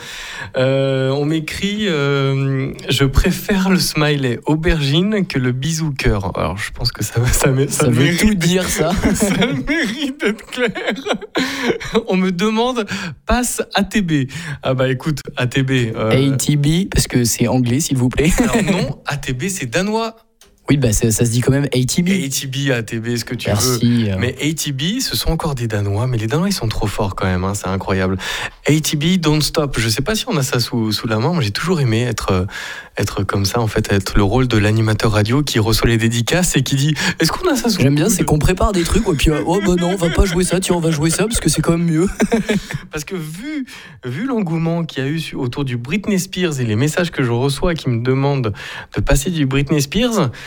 Euh, on m'écrit euh, Je préfère le smiley aubergine que le bisou cœur. Alors, je pense que ça, ça, ça Ça veut mérite, tout dire, ça. *laughs* ça mérite d'être clair. On me demande Passe ATB. Ah, bah écoute, ATB. euh, ATB, parce que c'est anglais, s'il vous plaît. alors non, ATB, c'est danois. Oui, bah, ça, ça se dit quand même ATB. ATB, ATB, ce que tu veux. Merci. euh. Mais ATB, ce sont encore des Danois, mais les Danois, ils sont trop forts quand même, hein, c'est incroyable. ATB, Don't Stop. Je sais pas si on a ça sous, sous la main, moi j'ai toujours aimé être, euh, être comme ça, en fait, être le rôle de l'animateur radio qui reçoit les dédicaces et qui dit Est-ce qu'on a ça sous J'aime bien, c'est qu'on prépare des trucs, et puis, euh, oh bah non, on va pas jouer ça, tiens, on va jouer ça, parce que c'est quand même mieux. *laughs* Parce que vu, vu l'engouement qu'il y a eu autour du Britney Spears et les messages que je reçois qui me demandent de passer du Britney Spears,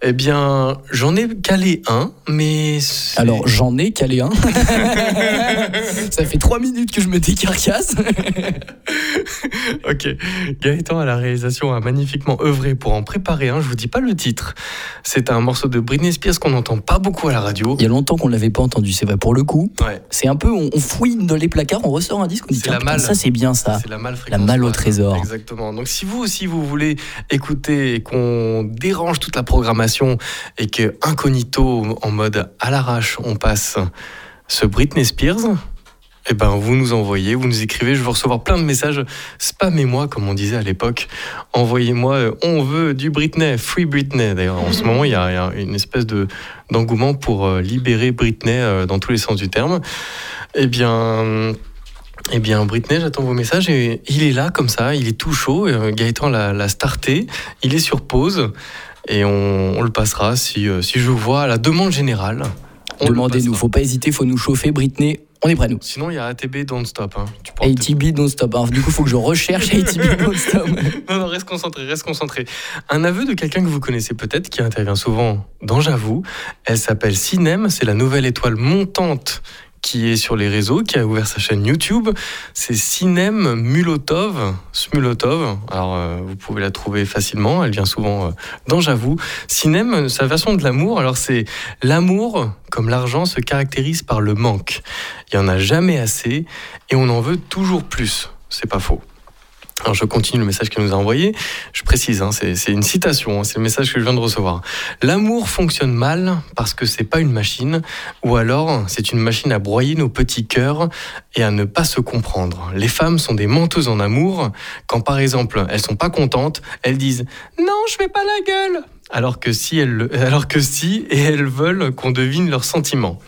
eh bien, j'en ai calé un, mais. Alors, j'en ai calé un. *laughs* ça fait trois minutes que je me décarcasse. *laughs* Ok, Gaëtan à la réalisation a magnifiquement œuvré pour en préparer un. Je vous dis pas le titre. C'est un morceau de Britney Spears qu'on n'entend pas beaucoup à la radio. Il y a longtemps qu'on l'avait pas entendu, c'est vrai, pour le coup. Ouais, C'est un peu, on, on fouine dans les placards, on ressort un disque, on dit C'est tiens, la putain, malle. ça c'est bien ça. c'est la malle La au trésor. Exactement. Donc si vous aussi vous voulez écouter et qu'on dérange toute la programmation et que incognito en mode à l'arrache on passe ce Britney Spears. Eh ben, vous nous envoyez, vous nous écrivez, je vais recevoir plein de messages. Spammez-moi, comme on disait à l'époque. Envoyez-moi, euh, on veut du Britney, free Britney. D'ailleurs, en ce moment, il y a, une espèce de d'engouement pour euh, libérer Britney euh, dans tous les sens du terme. Eh bien, eh bien, Britney, j'attends vos messages et il est là comme ça, il est tout chaud. Gaëtan l'a starté, il est sur pause et on, on le passera si, euh, si je vois à la demande générale. Demandez-nous, faut pas hésiter, faut nous chauffer, Britney, on est prêts nous. Sinon, il y a ATB Don't Stop. hein. Tu ATB Don't Stop. Du coup, faut que je recherche *laughs* ATB Don't Stop. Non, non, reste concentré, reste concentré. Un aveu de quelqu'un que vous connaissez peut-être, qui intervient souvent dans J'avoue. Elle s'appelle Sinem, c'est la nouvelle étoile montante qui est sur les réseaux, qui a ouvert sa chaîne YouTube. C'est Sinem Mulotov, Smulotov. Alors, euh, vous pouvez la trouver facilement. Elle vient souvent euh, dans J'avoue. Sinem, sa version de l'amour, alors c'est l'amour, comme l'argent, se caractérise par le manque. Il y en a jamais assez et on en veut toujours plus. C'est pas faux. Alors je continue le message qu'elle nous a envoyé. Je précise, hein, c'est une citation, hein, c'est le message que je viens de recevoir. L'amour fonctionne mal parce que c'est pas une machine, ou alors c'est une machine à broyer nos petits cœurs et à ne pas se comprendre. Les femmes sont des menteuses en amour. Quand par exemple elles sont pas contentes, elles disent non, je fais pas la gueule. Alors que si elles, le- *laughs* alors que si et elles veulent qu'on devine leurs sentiments.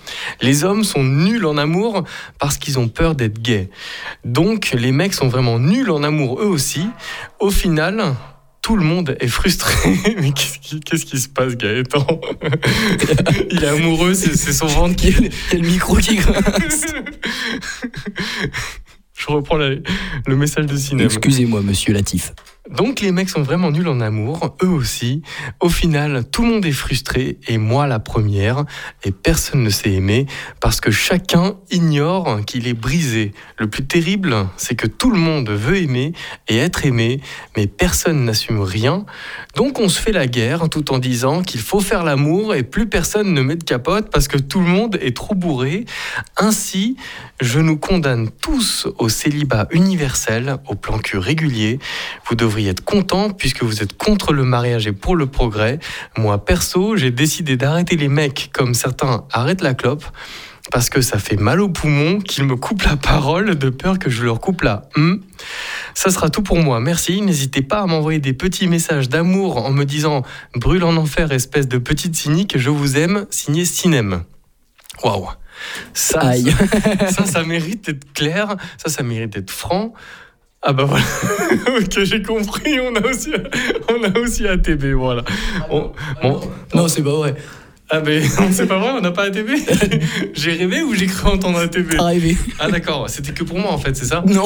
Les hommes sont nuls en amour parce qu'ils ont peur d'être gays. Donc les mecs sont vraiment nuls en amour eux aussi. Au final, tout le monde est frustré. *laughs* Mais qu'est-ce qui, se passe, Gaëtan *laughs* Il est amoureux, c'est c'est son ventre qui. Il y a le micro qui grince. Je reprends la- le message de cinéma. Excusez-moi, monsieur Latif. Donc les mecs sont vraiment nuls en amour, eux aussi. Au final, tout le monde est frustré, et moi la première, et personne ne s'est aimé, parce que chacun ignore qu'il est brisé. Le plus terrible, c'est que tout le monde veut aimer et être aimé, mais personne n'assume rien. Donc on se fait la guerre tout en disant qu'il faut faire l'amour, et plus personne ne met de capote, parce que tout le monde est trop bourré. Ainsi, je nous condamne tous au célibat universel, au plan cul régulier. Vous devriez être content puisque vous êtes contre le mariage et pour le progrès. Moi, perso, j'ai décidé d'arrêter les mecs comme certains arrêtent la clope parce que ça fait mal aux poumons qu'ils me coupent la parole de peur que je leur coupe la hum. Ça sera tout pour moi. Merci. N'hésitez pas à m'envoyer des petits messages d'amour en me disant brûle en enfer, espèce de petite cynique, je vous aime, signé Cinem. Waouh. Ça, ça, ça, ça mérite d'être clair, ça, ça mérite d'être franc. Ah bah voilà, *laughs* ok j'ai compris, on a aussi, on a aussi ATB, voilà. On- bon, Non, c'est pas vrai. Ah mais *laughs* c'est pas vrai, on n'a pas ATB *laughs* J'ai rêvé ou j'ai cru entendre ATB Pas rêvé. Ah d'accord, c'était que pour moi en fait, c'est ça *laughs* Non.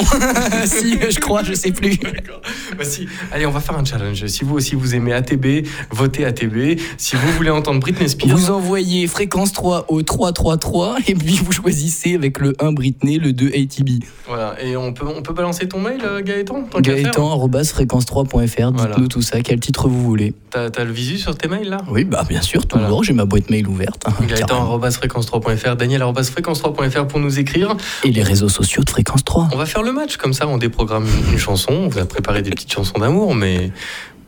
si, je crois, je sais plus. D'accord. Bah si, allez, on va faire un challenge. Si vous aussi vous aimez ATB, votez ATB. Si vous voulez entendre Britney Spears, Vous envoyez fréquence 3 au 333 et puis vous choisissez avec le 1 Britney, le 2 ATB. voilà. Et on peut, on peut balancer ton mail, euh, Gaëtan tant Gaëtan, arrobas, fréquence3.fr, dites-nous Voilà. tout ça, quel titre vous voulez. T'as t'as le visu sur tes mails là? Oui, bah bien sûr, toujours, Voilà. j'ai ma boîte mail ouverte. hein, Gaëtan, carrément. arobase fréquence3.fr, Daniel, arobase fréquence3.fr pour nous écrire. Et les réseaux sociaux de fréquence 3. On va faire le match, comme ça on déprogramme une, chanson, on vous a préparé des petites chansons d'amour, mais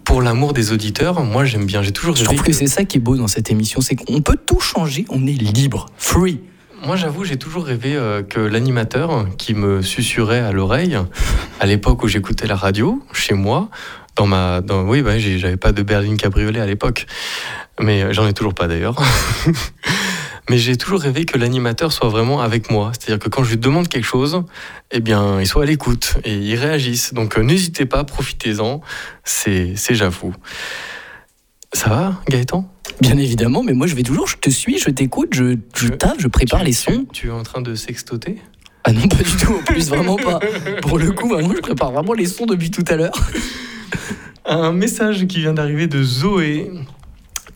pour l'amour des auditeurs, moi j'aime bien, j'ai toujours Je trouve que c'est ça qui est beau dans cette émission, c'est qu'on peut tout changer, on est libre, free. Moi, j'avoue, j'ai toujours rêvé euh, que l'animateur qui me susurrait à l'oreille, à l'époque où j'écoutais la radio, chez moi, dans ma. Dans, oui, bah, j'avais pas de berline cabriolet à l'époque, mais euh, j'en ai toujours pas d'ailleurs. *laughs* mais j'ai toujours rêvé que l'animateur soit vraiment avec moi. C'est-à-dire que quand je lui demande quelque chose, eh bien, il soit à l'écoute et il réagisse. Donc, euh, n'hésitez pas, profitez-en. C'est j'avoue. Ça va, Gaëtan? Bien évidemment, mais moi je vais toujours, je te suis, je t'écoute, je, je Tu- taffe, je prépare Tu- les tu- sons. Tu es en train de sextoter? Ah non, pas du tout, en plus, vraiment pas. Pour le coup, moi je prépare vraiment les sons depuis tout à l'heure. *laughs* Un message qui vient d'arriver de Zoé.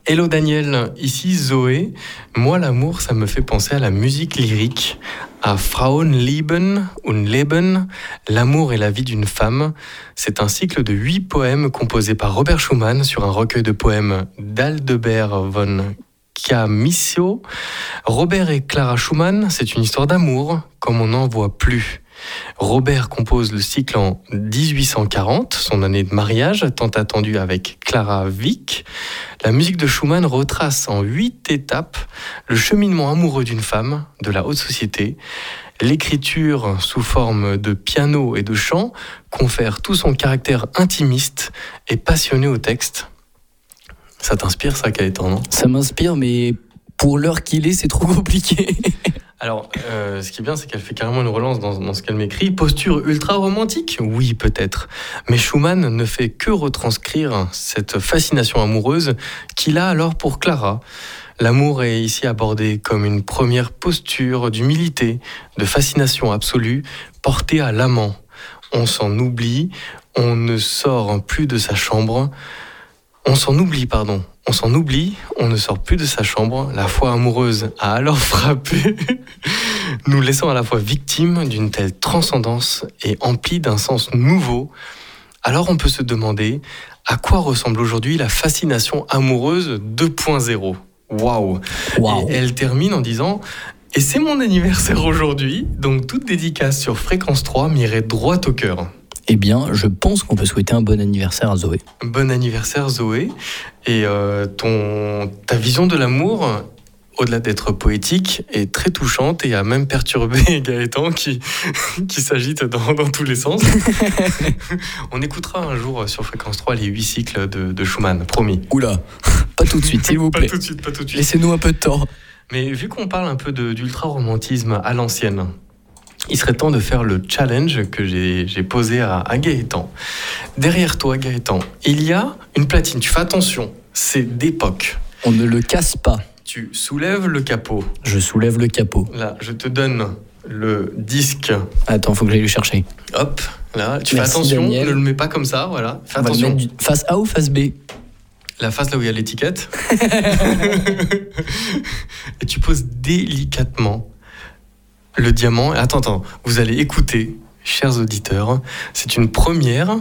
Hello Daniel, ici Zoé. Moi l'amour, ça me fait penser à la musique lyrique, à Frauenleben und Leben, l'amour et la vie d'une femme. C'est un cycle de huit poèmes composés par Robert Schumann sur un recueil de poèmes d'Aldebert von Camissio. Robert et Clara Schumann, c'est une histoire d'amour comme on n'en voit plus. Robert compose le cycle en 1840, son année de mariage, tant attendue avec Clara Wieck. La musique de Schumann retrace en huit étapes le cheminement amoureux d'une femme de la haute société. L'écriture sous forme de piano et de chant confère tout son caractère intimiste et passionné au texte. Ça t'inspire ça, Gaëtan, non? Ça m'inspire, mais pour l'heure qu'il est, c'est trop compliqué. *laughs* Alors, euh, ce qui est bien, c'est qu'elle fait carrément une relance dans, dans ce qu'elle m'écrit. Posture ultra romantique Oui, peut-être. Mais Schumann ne fait que retranscrire cette fascination amoureuse qu'il a alors pour Clara. L'amour est ici abordé comme une première posture d'humilité, de fascination absolue, portée à l'amant. On s'en oublie, on ne sort plus de sa chambre. On s'en oublie, pardon. On s'en oublie, on ne sort plus de sa chambre. La foi amoureuse a alors *laughs* frappé, nous laissant à la fois victimes d'une telle transcendance et emplis d'un sens nouveau. Alors on peut se demander à quoi ressemble aujourd'hui la fascination amoureuse 2.0. Waouh Waouh. Et elle termine en disant Et c'est mon anniversaire aujourd'hui, donc toute dédicace sur Fréquence 3 m'irait droit au cœur. Eh bien, je pense qu'on peut souhaiter un bon anniversaire à Zoé. Bon anniversaire Zoé. Et euh, ton, ta vision de l'amour, au-delà d'être poétique, est très touchante et a même perturbé *laughs* Gaëtan qui, qui s'agite dans, dans tous les sens. *laughs* On écoutera un jour sur Fréquence 3 les huit cycles de, de Schumann, promis. Oula, *laughs* pas tout de suite, s'il vous Pas plaît. tout de suite, pas tout de suite. Laissez-nous un peu de temps. Mais vu qu'on parle un peu d'ultra-romantisme à l'ancienne, il serait temps de faire le challenge que j'ai posé à, à Gaëtan. Derrière toi, Gaëtan, il y a une platine. Tu fais attention, c'est d'époque. On ne le casse pas. Tu soulèves le capot. Je soulève le capot. Là, je te donne le disque. Attends, faut que j'aille le chercher. Hop, là, tu Merci, fais attention, Daniel. ne le mets pas comme ça, voilà. Fais On attention. du- Face A ou face B? La face là où il y a l'étiquette. *laughs* *laughs* et tu poses délicatement le diamant. Attends, attends, vous allez écouter, chers auditeurs, c'est une première.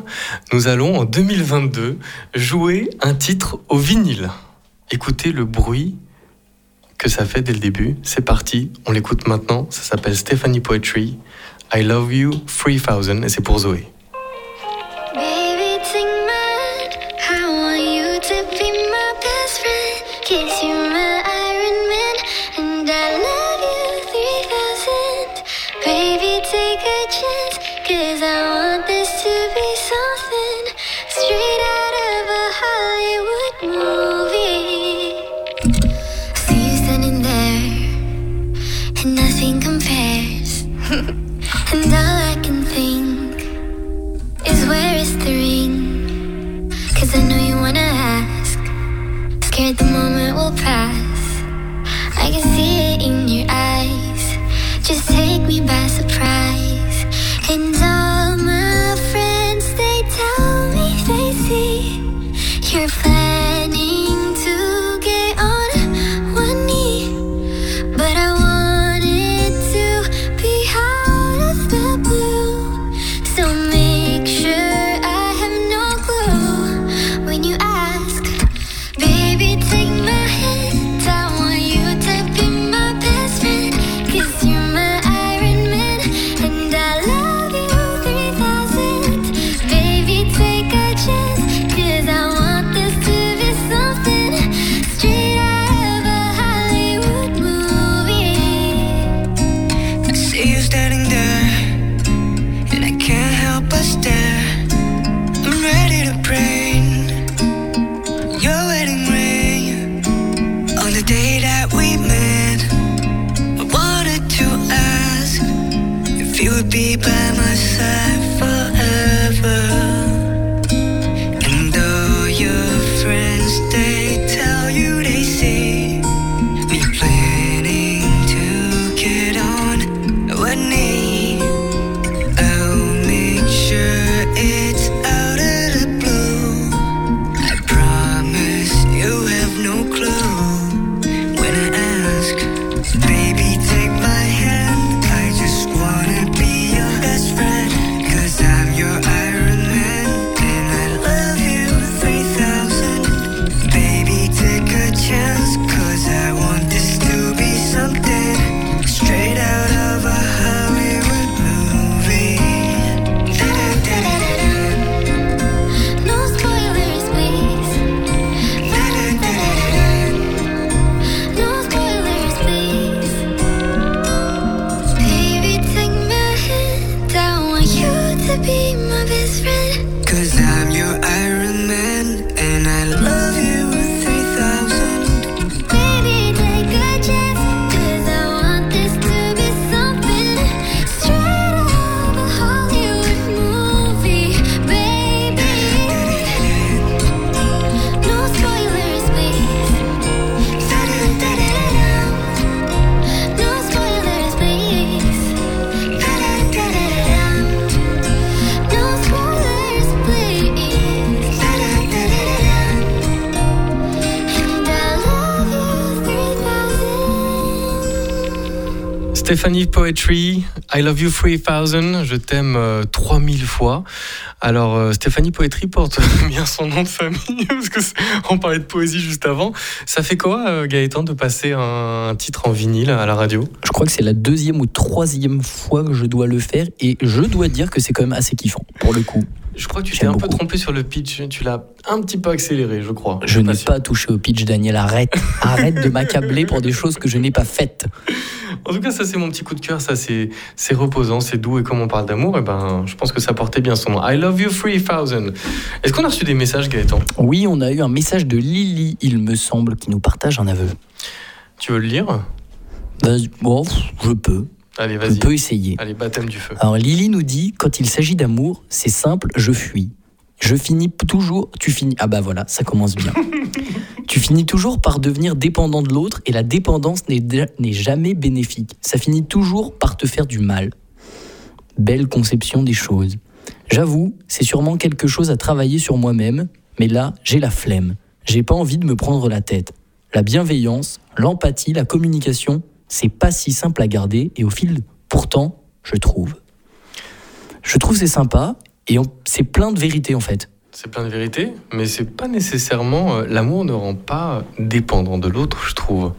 Nous allons en 2022 jouer un titre au vinyle. Écoutez le bruit que ça fait dès le début. C'est parti, on l'écoute maintenant. Ça s'appelle Stephanie Poetry. I Love You 3000 et c'est pour Zoé. And nothing compares. *laughs* and all I can think is where is the ring? Cause I know Stéphanie Poetry, I love you 3000, je t'aime euh, 3000 fois. Alors, euh, Stéphanie Poetry porte *laughs* bien son nom de famille, *laughs* parce que c'est- on parlait de poésie juste avant. Ça fait quoi, euh, Gaëtan, de passer un, un titre en vinyle à la radio? Je crois que c'est la deuxième ou troisième fois que je dois le faire et je dois dire que c'est quand même assez kiffant pour le coup. Je crois que tu t'es un peu trompé sur le pitch, tu l'as un petit peu accéléré, je crois. Je n'ai pas touché au pitch, Daniel. Arrête, *laughs* arrête de m'accabler pour des choses que je n'ai pas faites. En tout cas, ça c'est mon petit coup de cœur, ça c'est c'est reposant, c'est doux et comme on parle d'amour, et ben je pense que ça portait bien son nom. I love you 3000. Est-ce qu'on a reçu des messages, Gaëtan? Oui, on a eu un message de Lily, il me semble, qui nous partage un aveu. Tu veux le lire? Bon, je peux, Allez, vas-y. peux essayer. Allez, baptême du feu. Alors Lily nous dit quand il s'agit d'amour, c'est simple, je fuis. Je finis toujours, tu finis ah bah voilà, ça commence bien. *laughs* tu finis toujours par devenir dépendant de l'autre et la dépendance n'est jamais bénéfique. Ça finit toujours par te faire du mal. Belle conception des choses. J'avoue, c'est sûrement quelque chose à travailler sur moi-même, mais là, j'ai la flemme. J'ai pas envie de me prendre la tête. La bienveillance, l'empathie, la communication, c'est pas si simple à garder et au fil, pourtant, je trouve. Je trouve c'est sympa et c'est plein de vérité en fait. C'est plein de vérité, mais c'est pas nécessairement. euh, L'amour ne rend pas dépendant de l'autre, je trouve.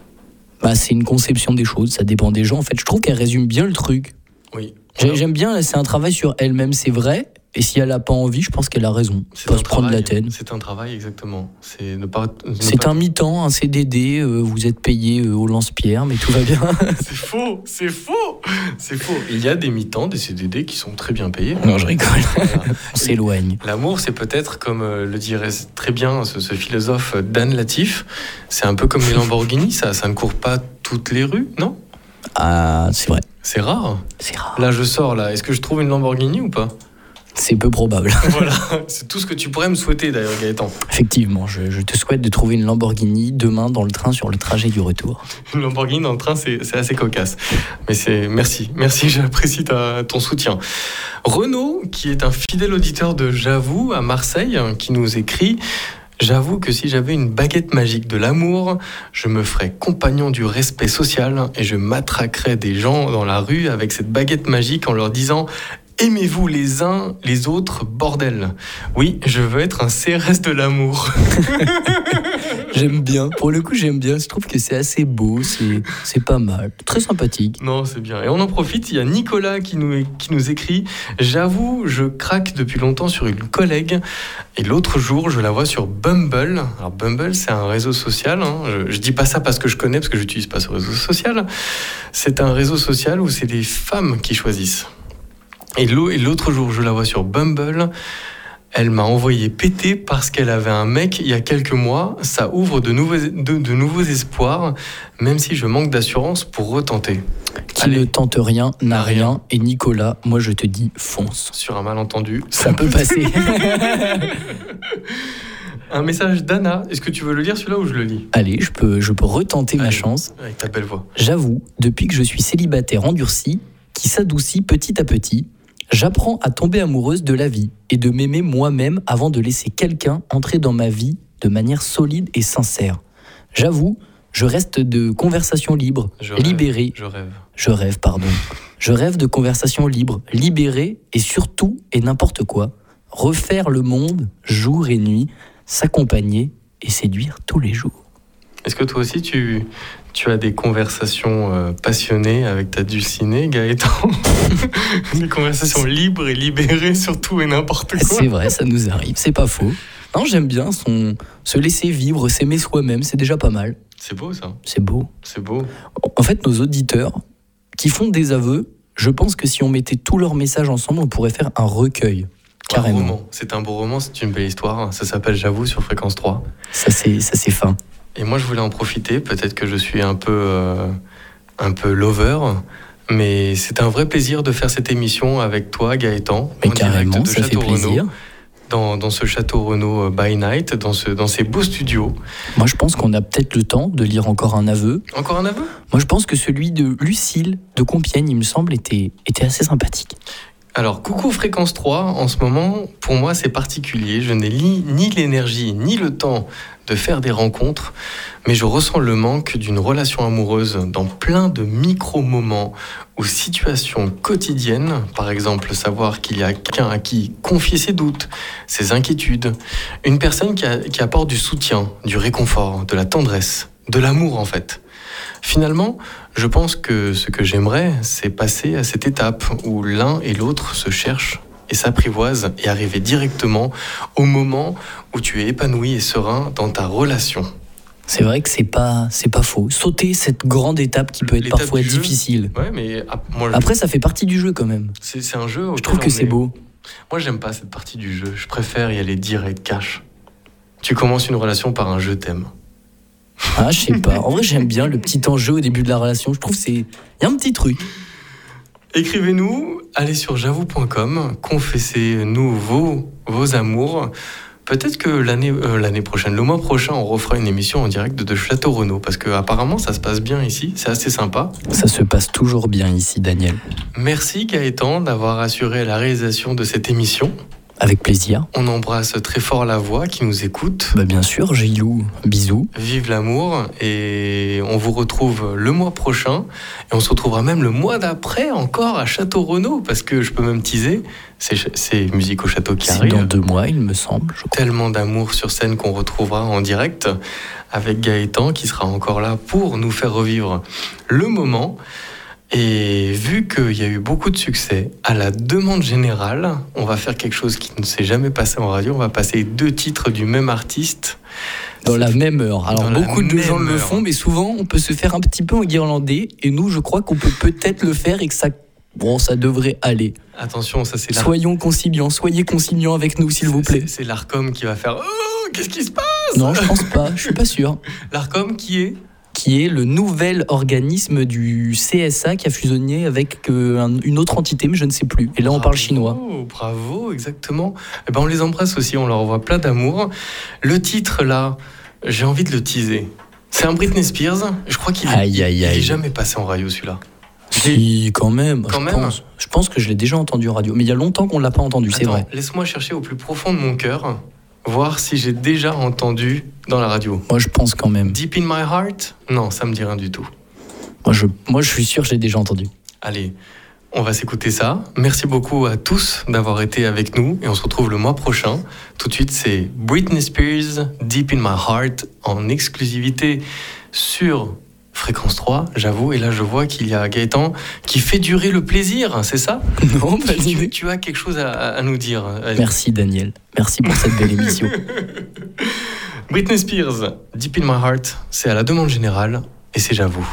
Bah, c'est une conception des choses, ça dépend des gens. En fait, je trouve qu'elle résume bien le truc. Oui. J'ai- J'aime bien, c'est un travail sur elle-même, c'est vrai. Et si elle a pas envie, je pense qu'elle a raison. C'est Pas un se prendre la travail. tête. C'est un travail, exactement. C'est pas. pas- un mi-temps, un CDD, euh, vous êtes payé euh, au lance-pierre, mais tout va bien. *laughs* C'est faux, c'est faux, c'est faux. Il y a des mi-temps, des CDD qui sont très bien payés. non, je rigole. Voilà. On *laughs* s'éloigne. L'amour, c'est peut-être, comme euh, le dirait très bien ce, ce philosophe euh, Dan Latif, c'est un peu comme les Lamborghini, ça, ça ne court pas toutes les rues, non? Ah, c'est vrai. C'est rare. C'est rare. Là, je sors, là. Est-ce que je trouve une Lamborghini ou pas? C'est peu probable. *laughs* Voilà, c'est tout ce que tu pourrais me souhaiter d'ailleurs, Gaëtan. Effectivement, je, je te souhaite de trouver une Lamborghini demain dans le train sur le trajet du retour. Une Lamborghini dans le train, c'est assez cocasse. Mais c'est merci, merci, j'apprécie ton soutien. Renaud, qui est un fidèle auditeur de J'avoue à Marseille, hein, qui nous écrit. J'avoue que si j'avais une baguette magique de l'amour, je me ferais compagnon du respect social et je matraquerais des gens dans la rue avec cette baguette magique en leur disant Aimez-vous les uns les autres, bordel? Oui, je veux être un CRS de l'amour. *laughs* J'aime bien. Pour le coup, j'aime bien. Je trouve que c'est assez beau, c'est pas mal. Très sympathique. Non, c'est bien. Et on en profite, il y a Nicolas qui nous, qui nous écrit J'avoue, je craque depuis longtemps sur une collègue. Et l'autre jour, je la vois sur Bumble. Alors, Bumble, c'est un réseau social. hein. Je, je dis pas ça parce que je connais, parce que je n'utilise pas ce réseau social. C'est un réseau social où c'est les femmes qui choisissent. Et l'au- et l'autre jour, je la vois sur Bumble. Elle m'a envoyé péter parce qu'elle avait un mec il y a quelques mois. Ça ouvre de nouveaux, de, de nouveaux espoirs, même si je manque d'assurance pour retenter. Qui Allez. ne tente rien n'a rien. rien. Et Nicolas, moi je te dis, fonce. Sur un malentendu. Ça peut passer. *laughs* Un message d'Anna. Est-ce que tu veux le lire celui-là ou je le lis? Allez, je peux, je peux retenter ma chance. Avec ta belle voix. J'avoue, depuis que je suis célibataire endurci, qui s'adoucit petit à petit, j'apprends à tomber amoureuse de la vie et de m'aimer moi-même avant de laisser quelqu'un entrer dans ma vie de manière solide et sincère. J'avoue, je reste de conversations libres, Je rêve. libérées. Je rêve. Je rêve, pardon. Je rêve de conversations libres, libérées et surtout et n'importe quoi. Refaire le monde jour et nuit, s'accompagner et séduire tous les jours. Est-ce que toi aussi tu, tu as des conversations euh, passionnées avec ta dulcinée, Gaëtan *laughs* Des conversations libres et libérées sur tout et n'importe quoi C'est vrai, ça nous arrive, c'est pas faux. Non, j'aime bien son se laisser vivre, s'aimer soi-même, c'est déjà pas mal. C'est beau ça. C'est beau. C'est beau. En fait, nos auditeurs qui font des aveux, je pense que si on mettait tous leurs messages ensemble, on pourrait faire un recueil. Carrément. C'est un beau roman, c'est une belle histoire. Ça s'appelle J'avoue sur Fréquence 3. Ça c'est ça c'est fin. Et moi, je voulais en profiter. Peut-être que je suis un peu, euh, un peu lover, mais c'est un vrai plaisir de faire cette émission avec toi, Gaëtan. Mais en direct carrément, de ça fait Château plaisir. Renaud, dans, dans ce château Renault euh, by night, dans, ce, dans ces beaux studios. Moi, je pense qu'on a peut-être le temps de lire encore un aveu. Encore un aveu? Moi, je pense que celui de Lucille de Compiègne, il me semble, était, était assez sympathique. Alors, coucou Fréquence 3, en ce moment, pour moi, c'est particulier. Je n'ai ni, l'énergie ni le temps de faire des rencontres, mais je ressens le manque d'une relation amoureuse dans plein de micro-moments ou situations quotidiennes. Par exemple, savoir qu'il y a quelqu'un à qui confier ses doutes, ses inquiétudes. Une personne qui, qui apporte du soutien, du réconfort, de la tendresse, de l'amour en fait. Finalement, je pense que ce que j'aimerais, c'est passer à cette étape où l'un et l'autre se cherchent et s'apprivoisent et arriver directement au moment où tu es épanoui et serein dans ta relation. C'est vrai que c'est pas, c'est pas faux. Sauter cette grande étape qui peut être parfois difficile. Ouais, mais moi, Après, ça fait partie du jeu quand même. c'est un jeu. Je trouve que c'est est- beau. Moi, j'aime pas cette partie du jeu. Je préfère y aller direct, cash. Tu commences une relation par un je t'aime. Ah, je sais pas. En vrai, j'aime bien le petit enjeu au début de la relation. Je trouve c'est, il y a un petit truc. Écrivez-nous, allez sur j'avoue.com, confessez-nous vos, vos amours. Peut-être que l'année euh, l'année prochaine, le mois prochain, on refera une émission en direct de, de Château Renaud parce que apparemment ça se passe bien ici, c'est assez sympa. Ça se passe toujours bien ici, Daniel. Merci Gaëtan d'avoir assuré la réalisation de cette émission. Avec plaisir. On embrasse très fort la voix qui nous écoute. Bah bien sûr, Gilou, bisous. Vive l'amour et on vous retrouve le mois prochain et on se retrouvera même le mois d'après encore à Château Renaud parce que je peux même teaser, c'est musique au château qui arrive. dans deux mois, il me semble. je. Tellement d'amour sur scène qu'on retrouvera en direct avec Gaëtan qui sera encore là pour nous faire revivre le moment. Et vu qu'il y a eu beaucoup de succès, à la demande générale, on va faire quelque chose qui ne s'est jamais passé en radio. On va passer deux titres du même artiste. Dans la même heure. Alors beaucoup de gens le font, mais souvent on peut se faire un petit peu en guirlandais. Et nous, je crois qu'on peut peut-être le faire et que ça, bon, ça devrait aller. Attention, ça c'est Soyons conciliants, soyez conciliants avec nous, s'il vous plaît. c'est- C'est l'Arcom qui va faire Oh, qu'est-ce qui se passe? Non, je pense pas. Je suis pas sûr. *laughs* L'Arcom qui est? Qui est le nouvel organisme du CSA qui a fusionné avec euh, un- une autre entité, mais je ne sais plus. Et là, on parle chinois. Bravo, exactement. Eh ben, on les embrasse aussi, on leur envoie plein d'amour. Le titre, là, j'ai envie de le teaser. C'est un Britney Spears. Je crois qu'il est, Aïe, aïe, il est aïe. jamais passé en radio, celui-là. Si, quand même. Quand je, même. Pense. je pense que je l'ai déjà entendu en radio. Mais il y a longtemps qu'on ne l'a pas entendu, c'est vrai. Laisse-moi chercher au plus profond de mon cœur, voir si j'ai déjà entendu dans la radio. Moi, je pense quand même. Deep in my heart? Non, ça me dit rien du tout. Moi, je, moi, je suis sûr que je l'ai déjà entendu. Allez, on va s'écouter ça. Merci beaucoup à tous d'avoir été avec nous et on se retrouve le mois prochain. Tout de suite, c'est Britney Spears, Deep in My Heart, en exclusivité sur Fréquence 3, j'avoue. Et là, je vois qu'il y a Gaëtan qui fait durer le plaisir, c'est ça? *laughs* Non, pas tu, d'idée. tu as quelque chose à, à nous dire. Merci, Daniel. Merci pour cette belle émission. *laughs* *laughs* Britney Spears, Deep in My Heart, c'est à la demande générale et c'est j'avoue.